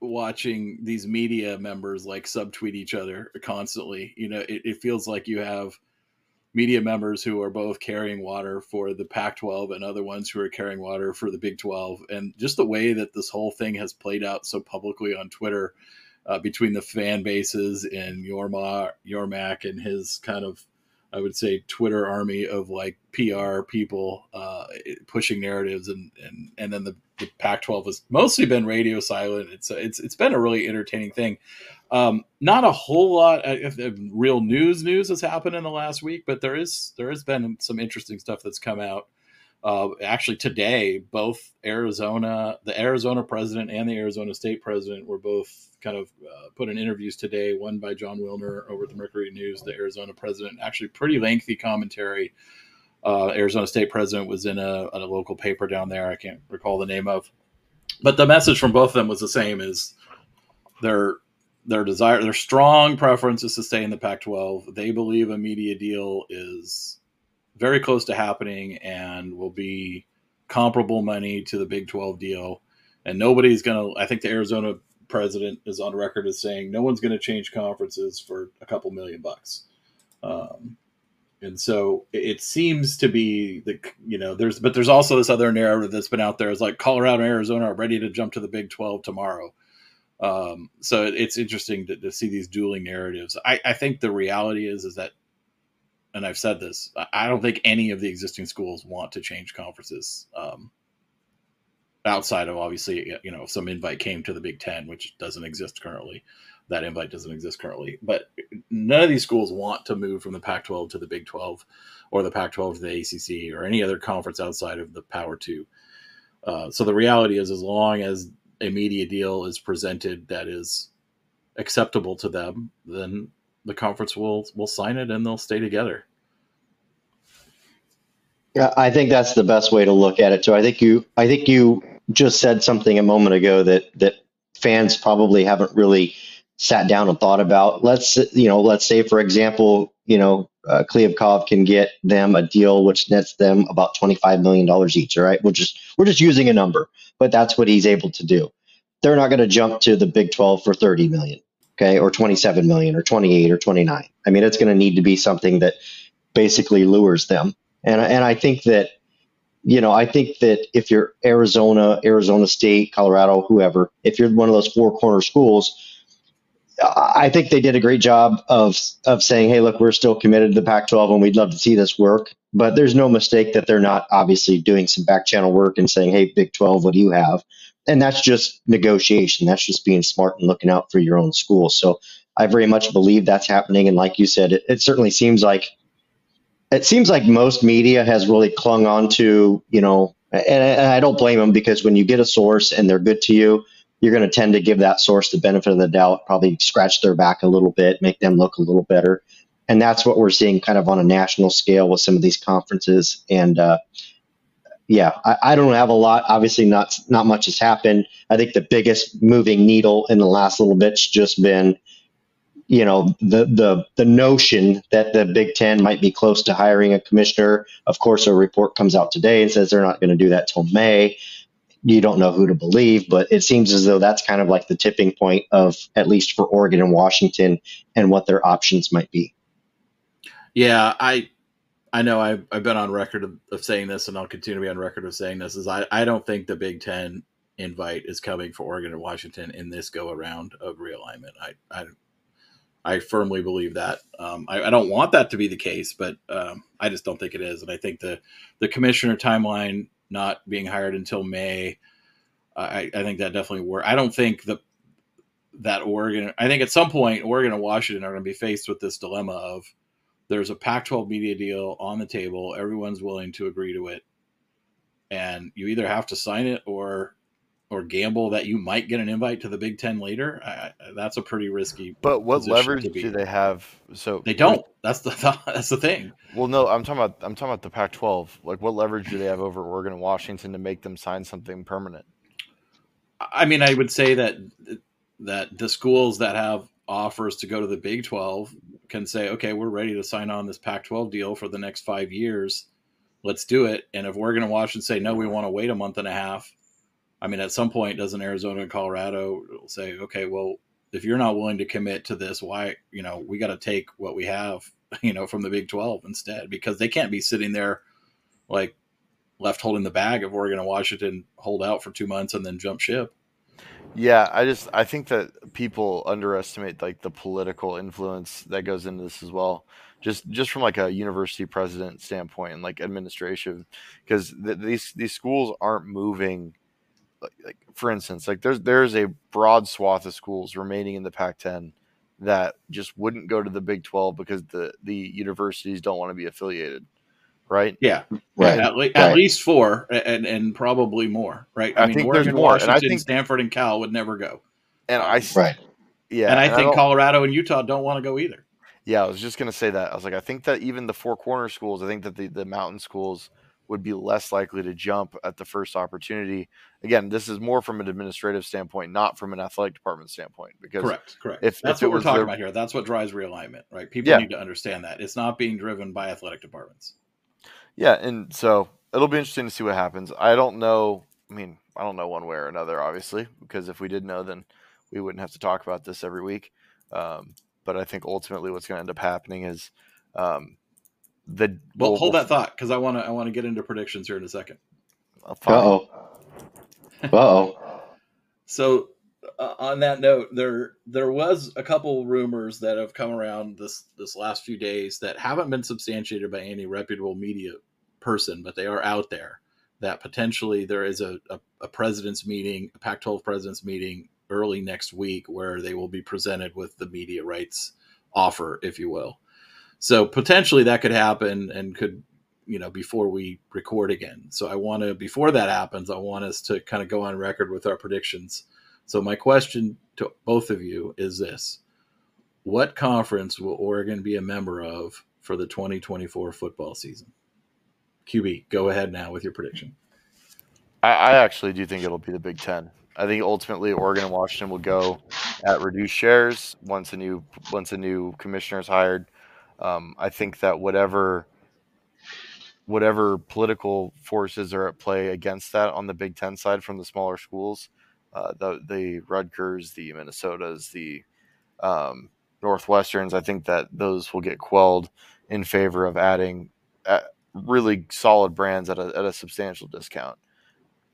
watching these media members like subtweet each other constantly. You know, it, it feels like you have media members who are both carrying water for the Pac 12 and other ones who are carrying water for the Big 12. And just the way that this whole thing has played out so publicly on Twitter uh, between the fan bases and Yorma, Yormark and his kind of I would say Twitter army of like PR people uh, pushing narratives, and and and then the, the Pac-12 has mostly been radio silent. It's it's it's been a really entertaining thing. Um, not a whole lot of, of real news news has happened in the last week, but there is there has been some interesting stuff that's come out. Uh, actually, today, both Arizona, the Arizona president and the Arizona state president were both kind of uh, put in interviews today. One by Jon Wilner over at the Mercury News, the Arizona president. Actually, pretty lengthy commentary. Uh, Arizona state president was in a, a local paper down there. I can't recall the name of, but the message from both of them was the same: is their their desire, their strong preference is to stay in the Pac-12. They believe a media deal is very close to happening and will be comparable money to the Big 12 deal. And nobody's going to, I think the Arizona president is on record as saying no one's going to change conferences for a couple million bucks. Um, and so it seems to be the, you know, there's, but there's also this other narrative that's been out there is like Colorado and Arizona are ready to jump to the Big 12 tomorrow. Um, so it's interesting to, to, see these dueling narratives. I, I think the reality is, is that and I've said this, I don't think any of the existing schools want to change conferences. Um, outside of obviously, you know, some invite came to the Big Ten, which doesn't exist currently. That invite doesn't exist currently. But none of these schools want to move from the Pac 12 to the Big 12 or the Pac 12 to the ACC or any other conference outside of the Power Two. Uh, so the reality is, as long as a media deal is presented that is acceptable to them, then the conference will will sign it and they'll stay together. Yeah, I think that's the best way to look at it too. I think you I think you just said something a moment ago that that fans probably haven't really sat down and thought about. Let's you know, let's say for example, you know, uh, Kliavkoff can get them a deal which nets them about twenty five million dollars each. All right, we're just we're just using a number, but that's what he's able to do. They're not going to jump to the Big Twelve for thirty million. Okay, or 27 million or 28 or 29. I mean, it's going to need to be something that basically lures them. And and I think that you know, I think that if you're Arizona, Arizona State, Colorado, whoever, if you're one of those four corner schools, I think they did a great job of of saying, "Hey, look, we're still committed to the Pac-12, and we'd love to see this work." But there's no mistake that they're not obviously doing some back channel work and saying, "Hey, Big 12, what do you have?" And that's just negotiation. That's just being smart and looking out for your own school. So I very much believe that's happening. And like you said, it, it certainly seems like it seems like most media has really clung on to, you know, and, and I don't blame them because when you get a source and they're good to you, you're going to tend to give that source the benefit of the doubt, probably scratch their back a little bit, make them look a little better. And that's what we're seeing kind of on a national scale with some of these conferences. And uh, yeah, I, I, don't have a lot. Obviously, not not much has happened. I think the biggest moving needle in the last little bit's just been you know the the the notion that the Big Ten might be close to hiring a commissioner. Of course, a report comes out today and says they're not going to do that till May. You don't know who to believe, but it seems as though that's kind of like the tipping point of at least for Oregon and Washington and what their options might be. Yeah, I I know I've, I've been on record of, of saying this, and I'll continue to be on record of saying this. Is I, I don't think the Big Ten invite is coming for Oregon and Washington in this go around of realignment. I, I I firmly believe that. Um, I, I, don't want that to be the case, but um, I just don't think it is. And I think the the commissioner timeline not being hired until May, I, I think that definitely works. I don't think the that Oregon. I think at some point Oregon and Washington are going to be faced with this dilemma of there's a Pac-12 media deal on the table. Everyone's willing to agree to it, and you either have to sign it or or gamble that you might get an invite to the Big Ten later, I, that's a pretty risky. But what leverage do they have? So they don't. That's the that's the thing. Well, no, I'm talking about I'm talking about the Pac-12. Like, what leverage do they have over Oregon and Washington to make them sign something permanent? I mean, I would say that that the schools that have offers to go to the Big 12 can say, okay, we're ready to sign on this Pac-12 deal for the next five years. Let's do it. And if Oregon and Washington say no, we want to wait a month and a half I mean, at some point, doesn't Arizona and Colorado say, okay, well, if you're not willing to commit to this, why, you know, we got to take what we have, you know, from the Big 12 instead, because they can't be sitting there like left holding the bag of Oregon and Washington hold out for two months and then jump ship. Yeah, I just I think that people underestimate like the political influence that goes into this as well. Just just from like a university president standpoint and like administration, because th- these these schools aren't moving like, like for instance, like there's there's a broad swath of schools remaining in the Pac-10 that just wouldn't go to the Big 12 because the the universities don't want to be affiliated, right? Yeah, right. At, le- at least four, and and probably more, right? I, I mean, think Oregon, there's more. Washington, and I think, Stanford, and Cal would never go. And I right, yeah, and I and think I Colorado and Utah don't want to go either. Yeah, I was just gonna say that. I was like, I think that even the four corner schools, I think that the the mountain schools would be less likely to jump at the first opportunity. Again, this is more from an administrative standpoint, not from an athletic department standpoint. Because correct, correct. If, that's if what we're talking their... about here. That's what drives realignment, right? People yeah. need to understand that it's not being driven by athletic departments. Yeah, and so it'll be interesting to see what happens. I don't know. I mean, I don't know one way or another, obviously, because if we did know, then we wouldn't have to talk about this every week. Um, but I think ultimately, what's going to end up happening is um, the well, hold that thought because I want to I want to get into predictions here in a second. Uh oh. Uh oh. so uh, on that note, there there was a couple rumors that have come around this this last few days that haven't been substantiated by any reputable media person, but they are out there. That potentially there is a, a, a president's meeting, a Pac-12 president's meeting early next week, where they will be presented with the media rights offer, if you will. So potentially that could happen and could, you know, before we record again. So I want to, before that happens, I want us to kind of go on record with our predictions. So my question to both of you is this What conference will Oregon be a member of for the 2024 football season? QB, go ahead now with your prediction. I, I actually do think it'll be the Big Ten. I think ultimately Oregon and Washington will go at reduced shares once a new once a new commissioner is hired. Um, I think that whatever whatever political forces are at play against that on the Big Ten side from the smaller schools, uh, the the Rutgers, the Minnesotas, the um, Northwesterns, I think that those will get quelled in favor of adding uh, really solid brands at a, at a substantial discount.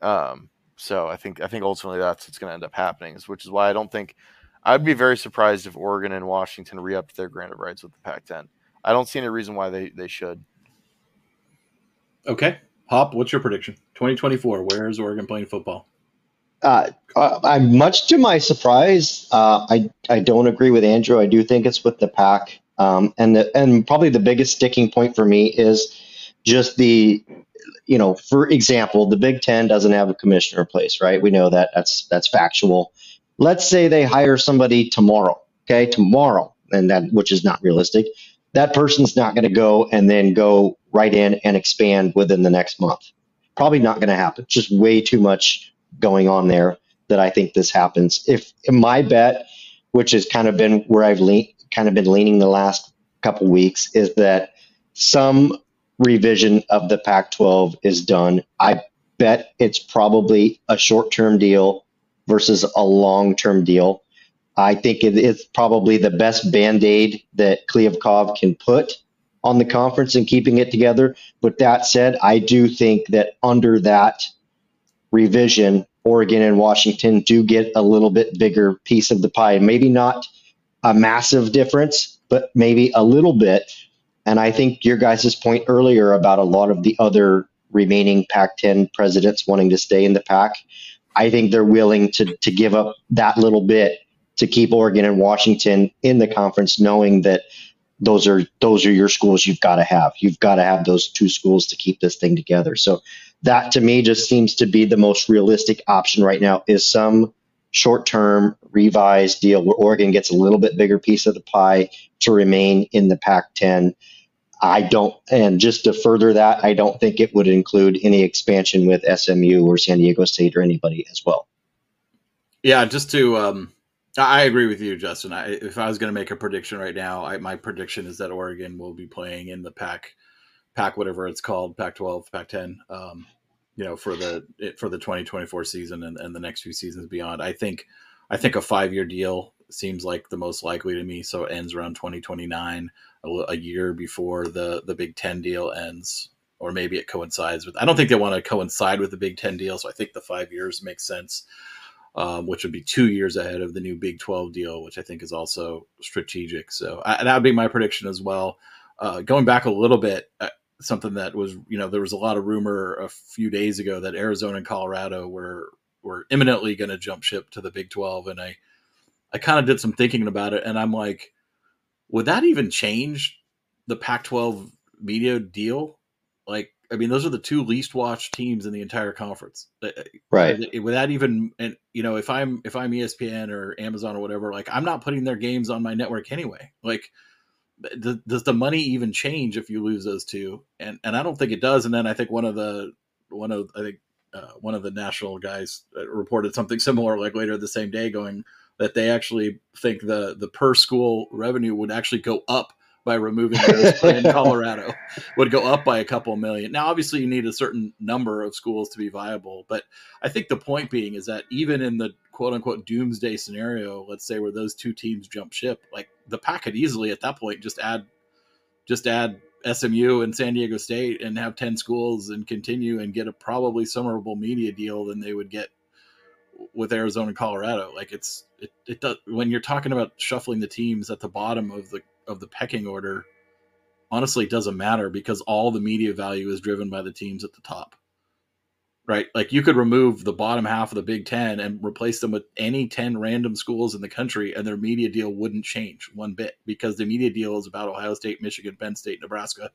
Um, so I think I think ultimately that's what's going to end up happening, which is why I don't think I'd be very surprised if Oregon and Washington re-upped their granted rights with the Pac-10. I don't see any reason why they, they should. Okay, Hop, what's your prediction? 2024. Where is Oregon playing football? Uh, uh, I'm much to my surprise. Uh, I I don't agree with Andrew. I do think it's with the pack, um, and the and probably the biggest sticking point for me is just the, you know, for example, the Big Ten doesn't have a commissioner in place, right? We know that that's that's factual. Let's say they hire somebody tomorrow, okay, tomorrow, and that which is not realistic. That person's not going to go and then go right in and expand within the next month. Probably not going to happen. Just way too much going on there that I think this happens. If my bet, which has kind of been where I've lean, kind of been leaning the last couple weeks, is that some revision of the Pac-12 is done. I bet it's probably a short-term deal versus a long-term deal. I think it is probably the best band-aid that Kliavkoff can put on the conference and keeping it together. But that said, I do think that under that revision, Oregon and Washington do get a little bit bigger piece of the pie. Maybe not a massive difference, but maybe a little bit. And I think your guys' point earlier about a lot of the other remaining Pac 10 presidents wanting to stay in the Pac, I think they're willing to, to give up that little bit to keep Oregon and Washington in the conference, knowing that those are those are your schools you've got to have. You've got to have those two schools to keep this thing together. So that to me just seems to be the most realistic option right now is some short-term revised deal where Oregon gets a little bit bigger piece of the pie to remain in the Pac-10. I don't, and just to further that, I don't think it would include any expansion with SMU or San Diego State or anybody as well. Yeah, just to um, I agree with you, Justin. I, if I was going to make a prediction right now, I, my prediction is that Oregon will be playing in the pack, pack whatever it's called, Pac twelve, Pac ten. Um, you know, for the for the twenty twenty four season and, and the next few seasons beyond. I think I think a five year deal seems like the most likely to me. So it ends around twenty twenty nine, a year before the the Big Ten deal ends, or maybe it coincides with. I don't think they want to coincide with the Big Ten deal, so I think the five years makes sense um, which would be two years ahead of the new Big 12 deal, which I think is also strategic. So I, that would be my prediction as well. Uh, going back a little bit, uh, something that was, you know, there was a lot of rumor a few days ago that Arizona and Colorado were were imminently going to jump ship to the Big 12, and I I kind of did some thinking about it, and I'm like, would that even change the Pac-12 media deal? Like, I mean, those are the two least watched teams in the entire conference. Right. Without even, and you know, if I'm if I'm ESPN or Amazon or whatever, like I'm not putting their games on my network anyway. Like, does the money even change if you lose those two? And and I don't think it does. And then I think one of the one of I think uh, one of the national guys uh, reported something similar, like later the same day, going that they actually think the the per school revenue would actually go up by removing those in Colorado would go up by a couple million. Now, obviously, you need a certain number of schools to be viable, but I think the point being is that even in the quote unquote doomsday scenario, let's say where those two teams jump ship, like the pack could easily at that point just add just add SMU and San Diego State and have 10 schools and continue and get a probably summerable media deal than they would get with Arizona and Colorado. Like it's it, it does when you're talking about shuffling the teams at the bottom of the of the pecking order, honestly, it doesn't matter because all the media value is driven by the teams at the top. Right? Like you could remove the bottom half of the Big Ten and replace them with any 10 random schools in the country, and their media deal wouldn't change one bit because the media deal is about Ohio State, Michigan, Penn State, Nebraska,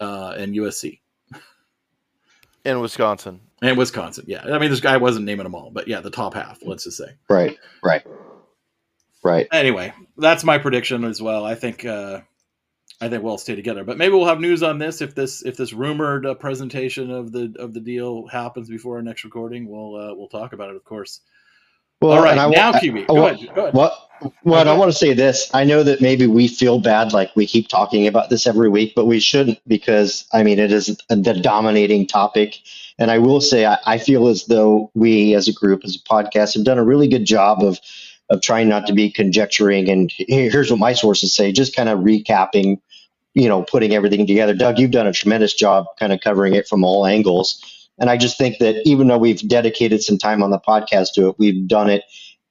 uh, and USC. And Wisconsin. And Wisconsin, yeah. I mean, this guy wasn't naming them all, but yeah, the top half, let's just say. Right, right. Right. Anyway, that's my prediction as well. I think uh, I think we'll stay together. But maybe we'll have news on this if this if this rumored uh, presentation of the of the deal happens before our next recording. We'll uh, we'll talk about it, of course. Well, All right, I, now QB, go, ahead, go ahead. What? Well, I want to say this. I know that maybe we feel bad, like we keep talking about this every week, but we shouldn't because I mean it is the dominating topic. And I will say, I, I feel as though we, as a group, as a podcast, have done a really good job of of trying not to be conjecturing and here's what my sources say, just kind of recapping, you know, putting everything together. Doug, you've done a tremendous job kind of covering it from all angles. And I just think that even though we've dedicated some time on the podcast to it, we've done it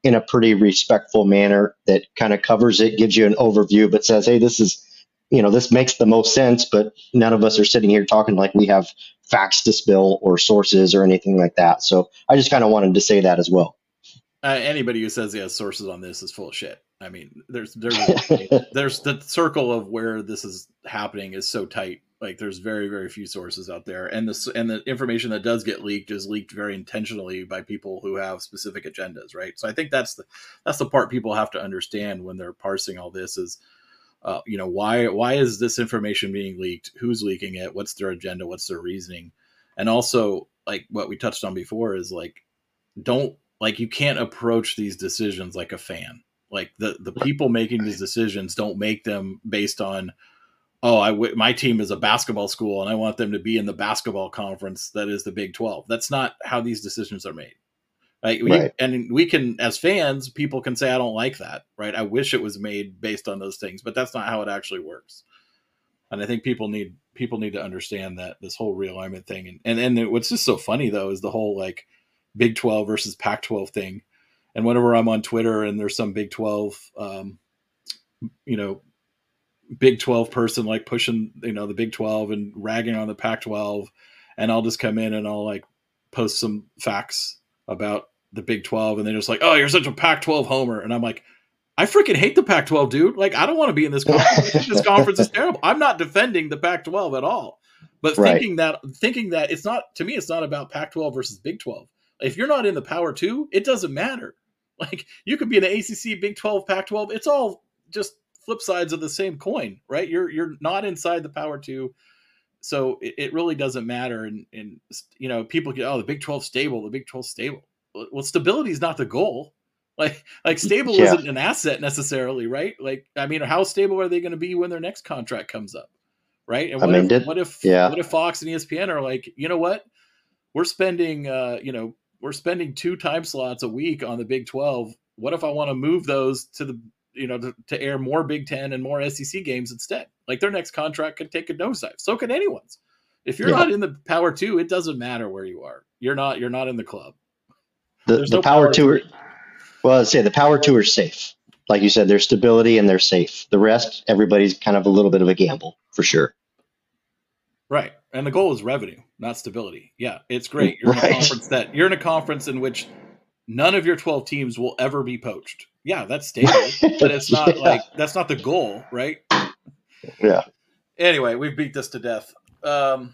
in a pretty respectful manner that kind of covers it, gives you an overview, but says, hey, this is, you know, this makes the most sense, but none of us are sitting here talking like we have facts to spill or sources or anything like that. So I just kind of wanted to say that as well. Uh, anybody who says he has sources on this is full of shit. I mean, there's there's there's the circle of where this is happening is so tight. Like there's very very few sources out there, and the and the information that does get leaked is leaked very intentionally by people who have specific agendas, right? So I think that's the that's the part people have to understand when they're parsing all this is, uh, you know, why why is this information being leaked? Who's leaking it? What's their agenda? What's their reasoning? And also, like what we touched on before, is like don't like you can't approach these decisions like a fan like the the people making these decisions don't make them based on oh I w- my team is a basketball school and I want them to be in the basketball conference that is the Big 12. That's not how these decisions are made. Right? We, right. And we can as fans people can say I don't like that, right? I wish it was made based on those things, but that's not how it actually works. And I think people need people need to understand that this whole realignment thing and and, and what's just so funny though is the whole like Big 12 versus Pac 12 thing and whenever I'm on Twitter and there's some Big 12, um, you know, Big 12 person like pushing, you know, the Big 12 and ragging on the Pac 12, and I'll just come in and I'll like post some facts about the Big 12, and they're just like, oh, you're such a Pac 12 homer. And I'm like, I freaking hate the Pac 12, dude. Like, I don't want to be in this conference. this conference is terrible. I'm not defending the Pac 12 at all. But right. thinking that, thinking that it's not, to me, it's not about Pac 12 versus Big 12. If you're not in the power two, it doesn't matter. Like you could be in the ACC, Big 12, Pac 12. It's all just flip sides of the same coin, right? You're you're not inside the power two. So it, it really doesn't matter. And, and, you know, people get, oh, the Big 12 stable, the Big 12 stable. Well, stability is not the goal. Like, like stable yeah. isn't an asset necessarily, right? Like, I mean, how stable are they going to be when their next contract comes up? Right. And what, I mean, if, did, what if, yeah. what if Fox and ESPN are like, you know what? We're spending, uh, you know, we're spending two time slots a week on the Big 12. What if I want to move those to the you know to, to air more Big 10 and more SEC games instead? Like their next contract could take a nosedive. So could anyone's. If you're yeah. not in the Power 2, it doesn't matter where you are. You're not you're not in the club. The, the no Power, power 2 well, I'd say the Power 2 are safe. Like you said, there's stability and they're safe. The rest, everybody's kind of a little bit of a gamble for sure. Right. And the goal is revenue, not stability. Yeah, it's great. You're right. in a conference that you're in a conference in which none of your 12 teams will ever be poached. Yeah, that's stable, but it's not yeah. like that's not the goal, right? Yeah. Anyway, we've beat this to death. Um,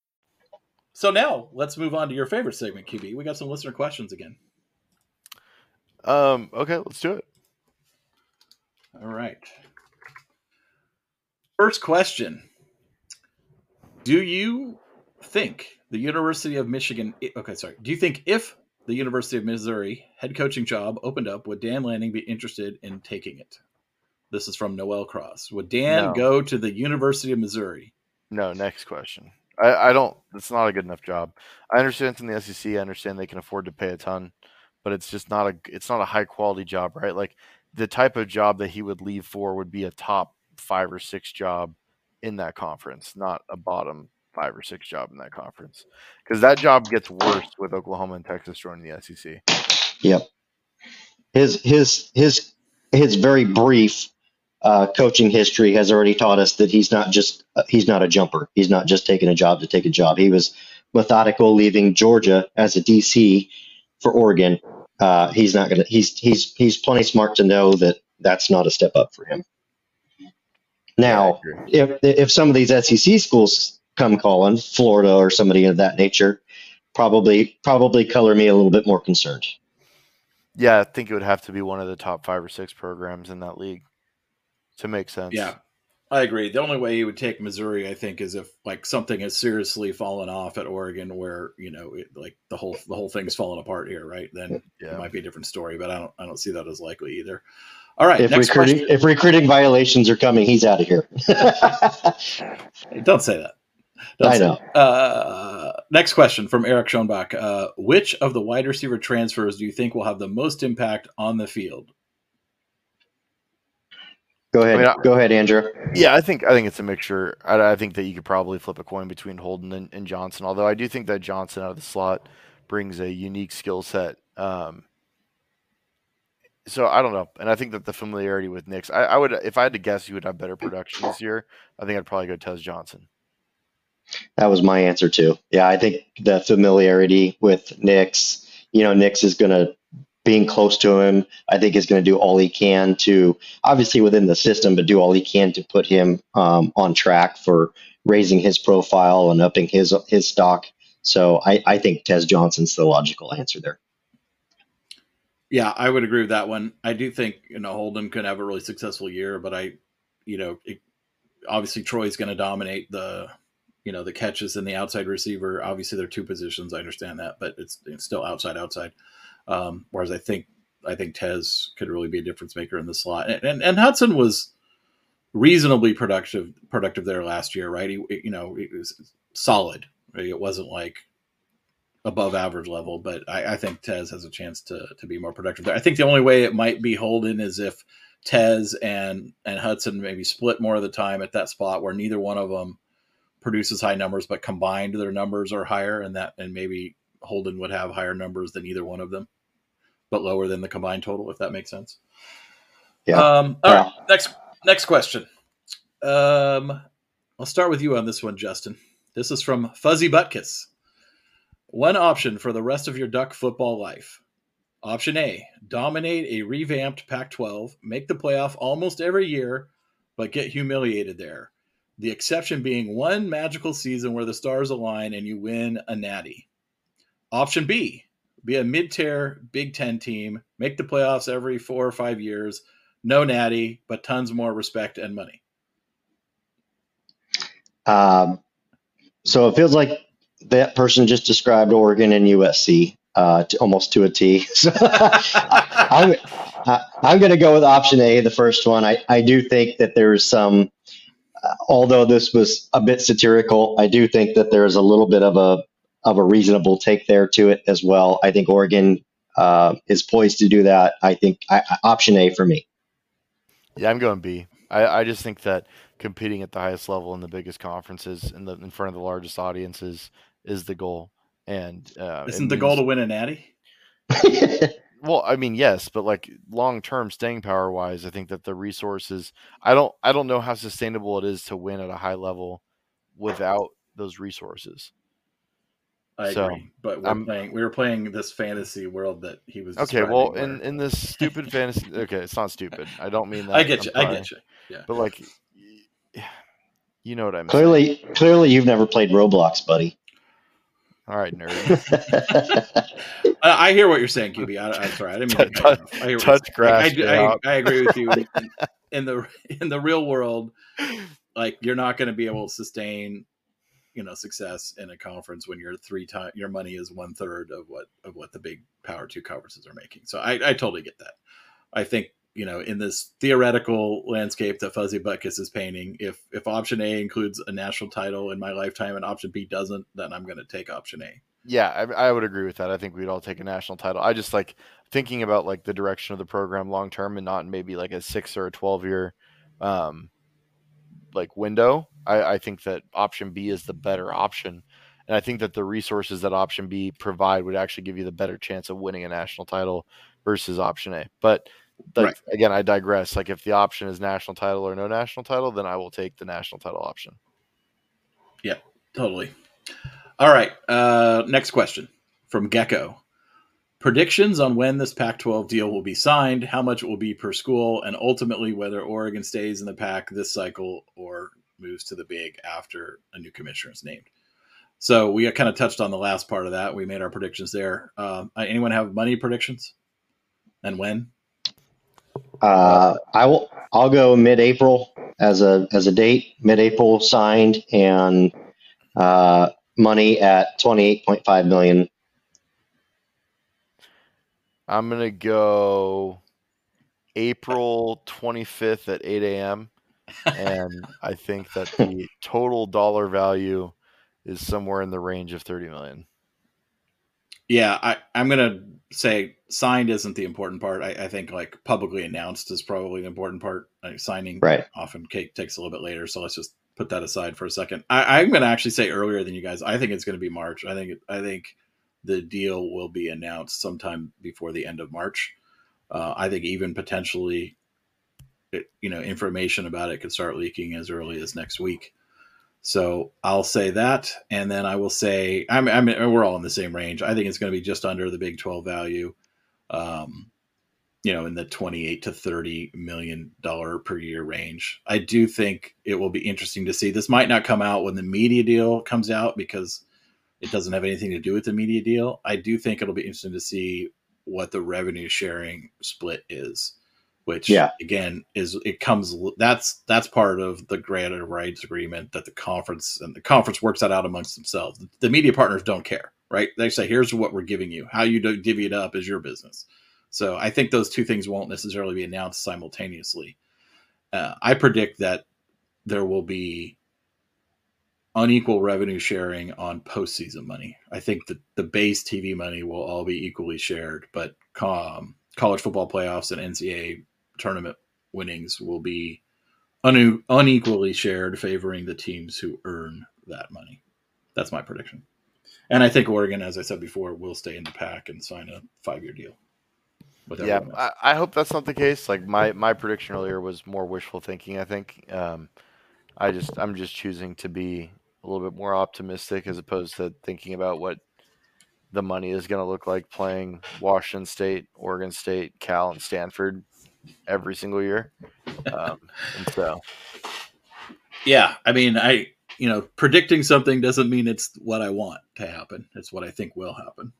So now let's move on to your favorite segment, QB. We got some listener questions again. Um. Okay, let's do it. All right. First question: Do you think the University of Michigan? Okay, sorry. Do you think if the University of Missouri head coaching job opened up, would Dan Lanning be interested in taking it? This is from Noel Cross. Would Dan no. go to the University of Missouri? No. Next question. I, I don't. It's not a good enough job. I understand it's in the SEC. I understand they can afford to pay a ton, but it's just not a. It's not a high quality job, right? Like the type of job that he would leave for would be a top five or six job in that conference, not a bottom five or six job in that conference, because that job gets worse with Oklahoma and Texas joining the SEC. Yep. His his his his very brief uh, coaching history has already taught us that he's not just uh, he's not a jumper. He's not just taking a job to take a job. He was methodical, leaving Georgia as a DC for Oregon. Uh, he's not gonna. He's he's he's plenty smart to know that that's not a step up for him. Now, if if some of these SEC schools come calling, Florida or somebody of that nature, probably probably color me a little bit more concerned. Yeah, I think it would have to be one of the top five or six programs in that league to make sense. Yeah, I agree. The only way he would take Missouri, I think, is if like something has seriously fallen off at Oregon, where you know, it, like the whole the whole thing's fallen apart here, right? Then Yeah. it might be a different story. But I don't I don't see that as likely either. All right, If next recruiting question. if recruiting violations are coming, he's out of here. Don't say that. Don't I say know. that. Uh, next question from Eric Schoenbach. Uh, which of the wide receiver transfers do you think will have the most impact on the field? Go ahead. I mean, I- Go ahead, Andrew. Yeah, I think I think it's a mixture. I, I think that you could probably flip a coin between Holden and, and Johnson. Although I do think that Johnson out of the slot brings a unique skill set. Um, so I don't know, and I think that the familiarity with Nix, I, I would if I had to guess, you would have better production this year. I think I'd probably go Tez Johnson. That was my answer too. Yeah, I think the familiarity with Nix, you know, Nix is going to being close to him. I think is going to do all he can to obviously within the system, but do all he can to put him um, on track for raising his profile and upping his his stock. So I, I think Tez Johnson's the logical answer there. Yeah, I would agree with that one. I do think you know Holden could have a really successful year, but I, you know, it, obviously Troy's going to dominate the, you know, the catches and the outside receiver. Obviously, they're two positions. I understand that, but it's, it's still outside outside. Um, whereas I think I think Tez could really be a difference maker in the slot, and and, and Hutson was reasonably productive productive there last year, right? He you know it was solid. Right? It wasn't like above average level, but I, I think Tez has a chance to to be more productive there. I think the only way it might be Holden is if Tez and and Hutson maybe split more of the time at that spot where neither one of them produces high numbers, but combined their numbers are higher, and that and maybe Holden would have higher numbers than either one of them, but lower than the combined total, if that makes sense. Yeah. Um, all Yeah. right. Next next question. Um, I'll start with you on this one, Justin. This is from Fuzzy Butkus. One option for the rest of your Duck football life. Option A: dominate a revamped Pac-12, make the playoff almost every year, but get humiliated there. The exception being one magical season where the stars align and you win a natty. Option B: be a mid-tier Big Ten team, make the playoffs every four or five years, no natty, but tons more respect and money. Um, so it feels like that person just described Oregon and USC uh, to, almost to a T. So I'm, I'm going to go with option A, the first one. I, I do think that there's some, uh, although this was a bit satirical, I do think that there's a little bit of a of a reasonable take there to it as well. I think Oregon uh, is poised to do that. I think I, I- option A for me. Yeah, I'm going B. I, I just think that competing at the highest level in the biggest conferences in the in front of the largest audiences is the goal. And uh, it Isn't the goal to win a natty? Well, I mean, yes, but like long term staying power wise, I think that the resources I don't I don't know how sustainable it is to win at a high level without those resources. I So, agree, but we're I'm- playing. We were playing this fantasy world that he was. Okay, well, describing in in this stupid fantasy, okay, it's not stupid. I don't mean that. I get I'm you. I sorry. get you. Yeah. But like, y- you know what I mean. Clearly, clearly, you've never played Roblox, buddy. All right, nerd. I, I hear what you're saying, QB. I, I'm sorry. I didn't mean to cut. I hear Touch you're. Like, I grass, I. I agree with you. In, in the in the real world, like you're not going to be able to sustain, you know, success in a conference when your three time your money is one third of what of what the big power two conferences are making. So I, I totally get that. I think you know in this theoretical landscape that Fuzzy Butkus is painting, if if option A includes a national title in my lifetime and option B doesn't, then I'm going to take option A. Yeah, I, I would agree with that. I think we'd all take a national title. I just like thinking about like the direction of the program long term and not maybe like a six or a twelve year um like window. I, I think that option B is the better option. And I think that the resources that option B provide would actually give you the better chance of winning a national title versus option A. But like Right. again, I digress. Like if the option is national title or no national title, then I will take the national title option. Yeah, totally. All right. Uh, next question from Gecko. Predictions on when this Pac 12 deal will be signed, how much it will be per school, and ultimately whether Oregon stays in the Pac this cycle or moves to the Big after a new commissioner is named. So we kind of touched on the last part of that. We made our predictions there. Um, anyone have money predictions? And when? Uh, I will. I'll go mid-April as a as a date. Mid-April signed and uh, money at twenty-eight point five million. I'm gonna go April 25th at 8 a.m. and I think that the total dollar value is somewhere in the range of 30 million. Yeah, I, I'm gonna say signed isn't the important part. I, I think like publicly announced is probably the important part. Like signing Right. often cake takes a little bit later, so let's just put that aside for a second. I, I'm gonna actually say earlier than you guys. I think it's gonna be March. I think I think the deal will be announced sometime before the end of March. Uh, I think even potentially, it, you know, information about it could start leaking as early as next week. So I'll say that, and then I will say I'm, I'm we're all in the same range. I think it's going to be just under the Big Twelve value, um, you know, in the twenty-eight to thirty million dollar per year range. I do think it will be interesting to see. This might not come out when the media deal comes out because it doesn't have anything to do with the media deal. I do think it'll be interesting to see what the revenue sharing split is which Yeah. again is it comes that's that's part of the granted rights agreement that the conference and the conference works that out amongst themselves. The media partners don't care right? They say here's what we're giving you. How you divvy it up is your business. So i think those two things won't necessarily be announced simultaneously. Uh, i predict that there will be unequal revenue sharing on postseason money. I think that the base TV money will all be equally shared, but um, college football playoffs and NCAA tournament winnings will be une- unequally shared, favoring the teams who earn that money. That's my prediction. And I think Oregon, as I said before, will stay in the pack and sign a five-year deal. With Yeah. I, I hope that's not the case. Like my my prediction earlier was more wishful thinking. I think um, I just I'm just choosing to be a little bit more optimistic as opposed to thinking about what the money is going to look like playing Washington State, Oregon State, Cal, and Stanford every single year. Um, and so Yeah, I mean, I you know, predicting something doesn't mean it's what I want to happen. It's what I think will happen.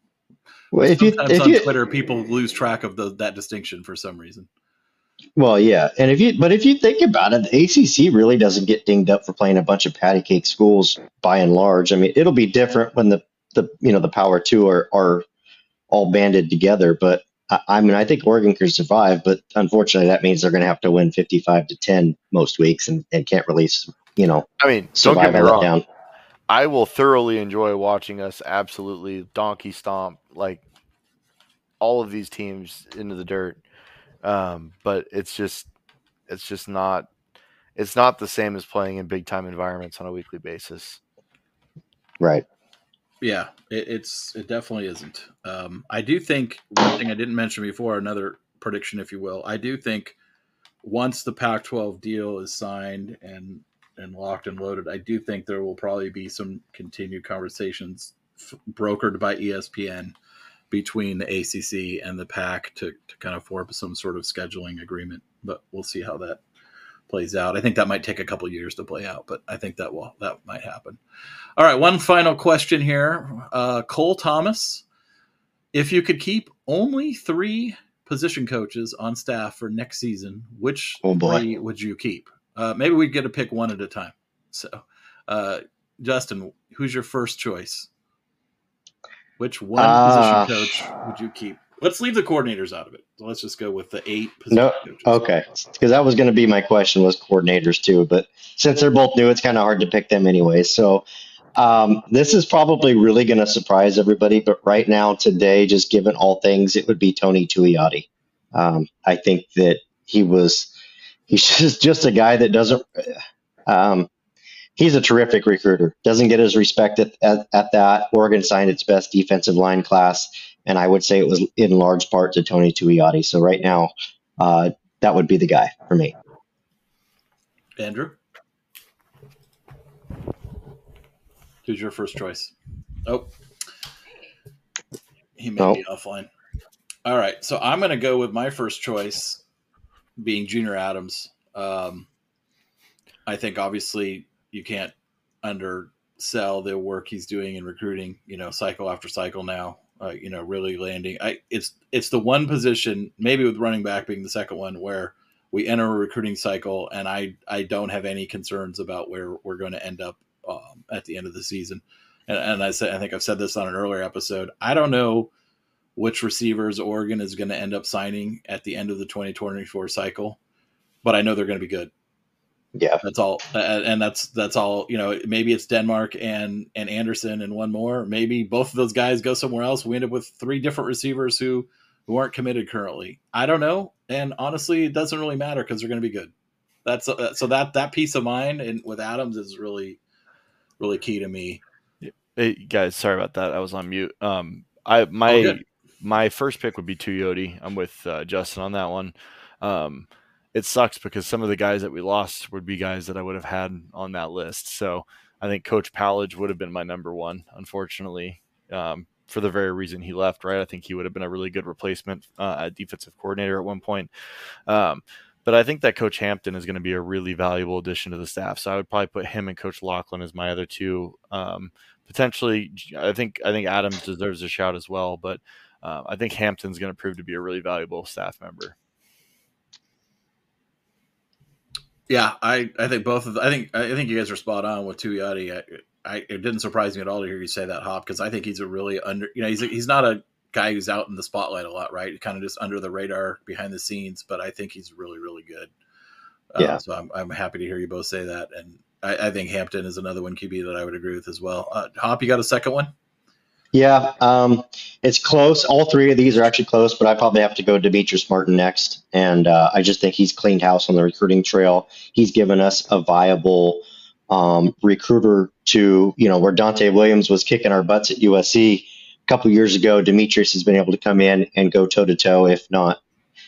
Well, if you if on you Twitter, people lose track of the, that distinction for some reason. Well, yeah, and if you but if you think about it, the ACC really doesn't get dinged up for playing a bunch of patty cake schools by and large. I mean, it'll be different when the the you know the Power Two are are all banded together. But I, I mean, I think Oregon can survive, but unfortunately, that means they're going to have to win fifty five to ten most weeks and, and can't release you know I mean, don't survive get me wrong. down. I will thoroughly enjoy watching us absolutely donkey stomp like all of these teams into the dirt. Um, but it's just it's just not it's not the same as playing in big time environments on a weekly basis. Right. Yeah, it, it's it definitely isn't. Um, I do think one thing I didn't mention before, another prediction, if you will. I do think once the Pac-12 deal is signed and and locked and loaded, I do think there will probably be some continued conversations f- brokered by ESPN between the ACC and the PAC to, to kind of form some sort of scheduling agreement. But we'll see how that plays out. I think that might take a couple years to play out, but I think that will that might happen. All right, one final question here. Uh, Cole Thomas, if you could keep only three position coaches on staff for next season, which Oh, three would you keep? Uh, maybe we get to pick one at a time. So, uh, Justin, who's your first choice? Which one Ah. position coach would you keep? Let's leave the coordinators out of it. So let's just go with the eight No, coaches. okay, because that was going to be my question was coordinators too, but since they're both new, it's kind of hard to pick them anyway. So um, this is probably really going to surprise everybody, but right now, today, just given all things, it would be Tony Tuioti. Um, I think that he was he's just just a guy that doesn't. Um, he's a terrific recruiter. Doesn't get his respect at, at, at that. Oregon signed its best defensive line class, and I would say it was in large part to Tony Tuioti. So right now, uh, that would be the guy for me. Andrew? Who's your first choice? Oh, he may Nope. be offline. All right, so I'm going to go with my first choice being Junior Adams. Um, I think obviously you can't undersell the work he's doing in recruiting. You know, cycle after cycle now. Uh, you know, really landing. I it's it's the one position, maybe with running back being the second one, where we enter a recruiting cycle, and I I don't have any concerns about where we're going to end up um, at the end of the season. And, and I said I think I've said this on an earlier episode. I don't know which receivers Oregon is going to end up signing at the end of the 2024 cycle, but I know they're going to be good. Yeah, that's all, and that's that's all. You know, maybe it's Denmark and and Anderson and one more. Maybe both of those guys go somewhere else. We end up with three different receivers who who aren't committed currently. I don't know, and honestly, it doesn't really matter because they're going to be good. That's uh, so that that peace of mind and with Adams is really really key to me. Hey guys, sorry about that. I was on mute. Um, I my oh, my first pick would be Tuioti. I'm with uh, Justin on that one. Um, it sucks because some of the guys that we lost would be guys that I would have had on that list. So I think Coach Powledge would have been my number one, unfortunately, um, for the very reason he left. Right, I think he would have been a really good replacement uh, at defensive coordinator at one point. Um, but I think that Coach Hampton is going to be a really valuable addition to the staff. So I would probably put him and Coach Lachlan as my other two. Um, potentially, I think I think Adams deserves a shout as well, but uh, I think Hampton's going to prove to be a really valuable staff member. Yeah, I, I think both of the, I think I think you guys are spot on with Tuioti. I, I it didn't surprise me at all to hear you say that hop because I think he's a really under you know he's a, he's not a guy who's out in the spotlight a lot right kind of just under the radar behind the scenes but I think he's really really good. Uh, yeah. So I'm I'm happy to hear you both say that and I, I, think Hampton is another one QB that I would agree with as well. Uh, Hop, you got a second one? Yeah, um, it's close. All three of these are actually close, but I probably have to go Demetrice Martin next. And uh, I just think he's cleaned house on the recruiting trail. He's given us a viable um, recruiter to, you know, where Donte Williams was kicking our butts at USC a couple years ago. Demetrice has been able to come in and go toe to toe, if not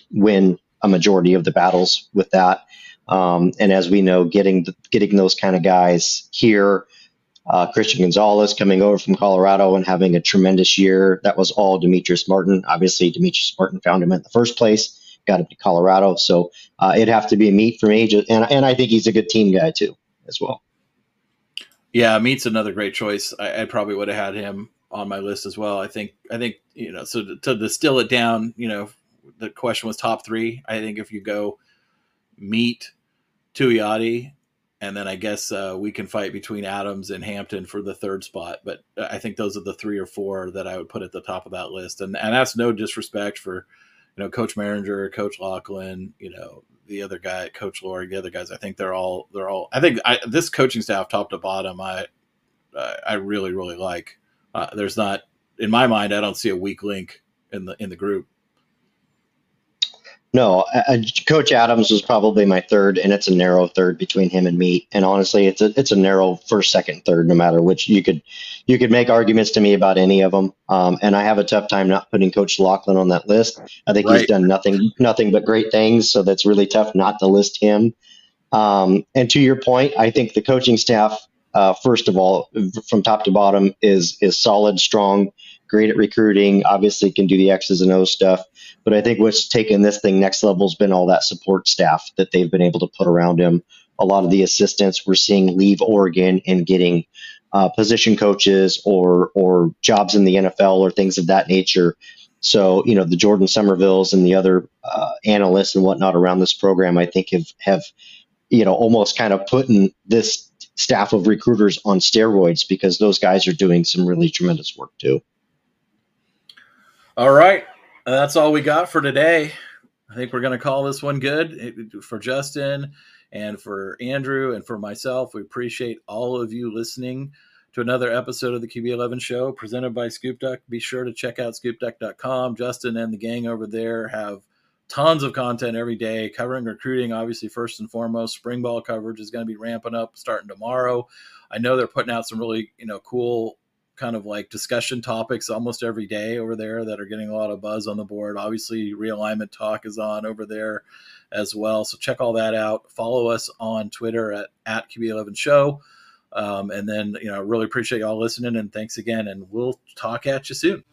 win a majority of the battles with that. Um, and as we know, getting getting those kind of guys here uh, Christian Gonzalez coming over from Colorado and having a tremendous year. That was all Demetrice Martin. Obviously, Demetrice Martin found him in the first place. Got him to Colorado, so uh, it'd have to be a Meat for me. And and I think he's a good team guy too, as well. Yeah, Meat's another great choice. I, I, probably would have had him on my list as well. I think I think you know so to, to distill it down, you know, the question was top three. I think if you go Meat, Tuioti, and then I guess uh, we can fight between Adams and Hampton for the third spot. But I think those are the three or four that I would put at the top of that list. And and that's no disrespect for you know Coach Mehringer, Coach Lachlan, you know the other guy, Coach Lorig, the other guys. I think they're all they're all. I think I, this coaching staff, top to bottom, I I really really like. Uh, there's not in my mind, I don't see a weak link in the in the group. No, uh, Coach Adams was probably my third, and it's a narrow third between him and me. And honestly, it's a it's a narrow first, second, third, no matter which. You could you could make arguments to me about any of them, um, and I have a tough time not putting Coach Lachlan on that list. I think right. he's done nothing nothing but great things, so that's really tough not to list him. Um, and to your point, I think the coaching staff, uh, first of all, from top to bottom, is is solid, strong, great at recruiting. Obviously, can do the X's and O's stuff but I think what's taken this thing next level has been all that support staff that they've been able to put around him. A lot of the assistants we're seeing leave Oregon and getting uh, position coaches or or jobs in the NFL or things of that nature. So you know the Jordan Somervilles and the other uh, analysts and whatnot around this program, I think have have you know almost kind of putting this staff of recruiters on steroids because those guys are doing some really tremendous work too. All right, uh, that's all we got for today. I think we're going to call this one good eh, for Justin and for Andrew and for myself. We appreciate all of you listening to another episode of the QB11 show presented by Scoop Duck. Be sure to check out scoopduck.com. Justin and the gang over there have tons of content every day covering recruiting, obviously, first and foremost. Spring ball coverage is going to be ramping up starting tomorrow. I know they're putting out some really, you know, cool kind of like discussion topics almost every day over there that are getting a lot of buzz on the board. Obviously, realignment talk is on over there as well. So check all that out. Follow us on Twitter at, at QB11 Show. Um, and then, you know, really appreciate y'all listening and thanks again. And we'll talk at you soon.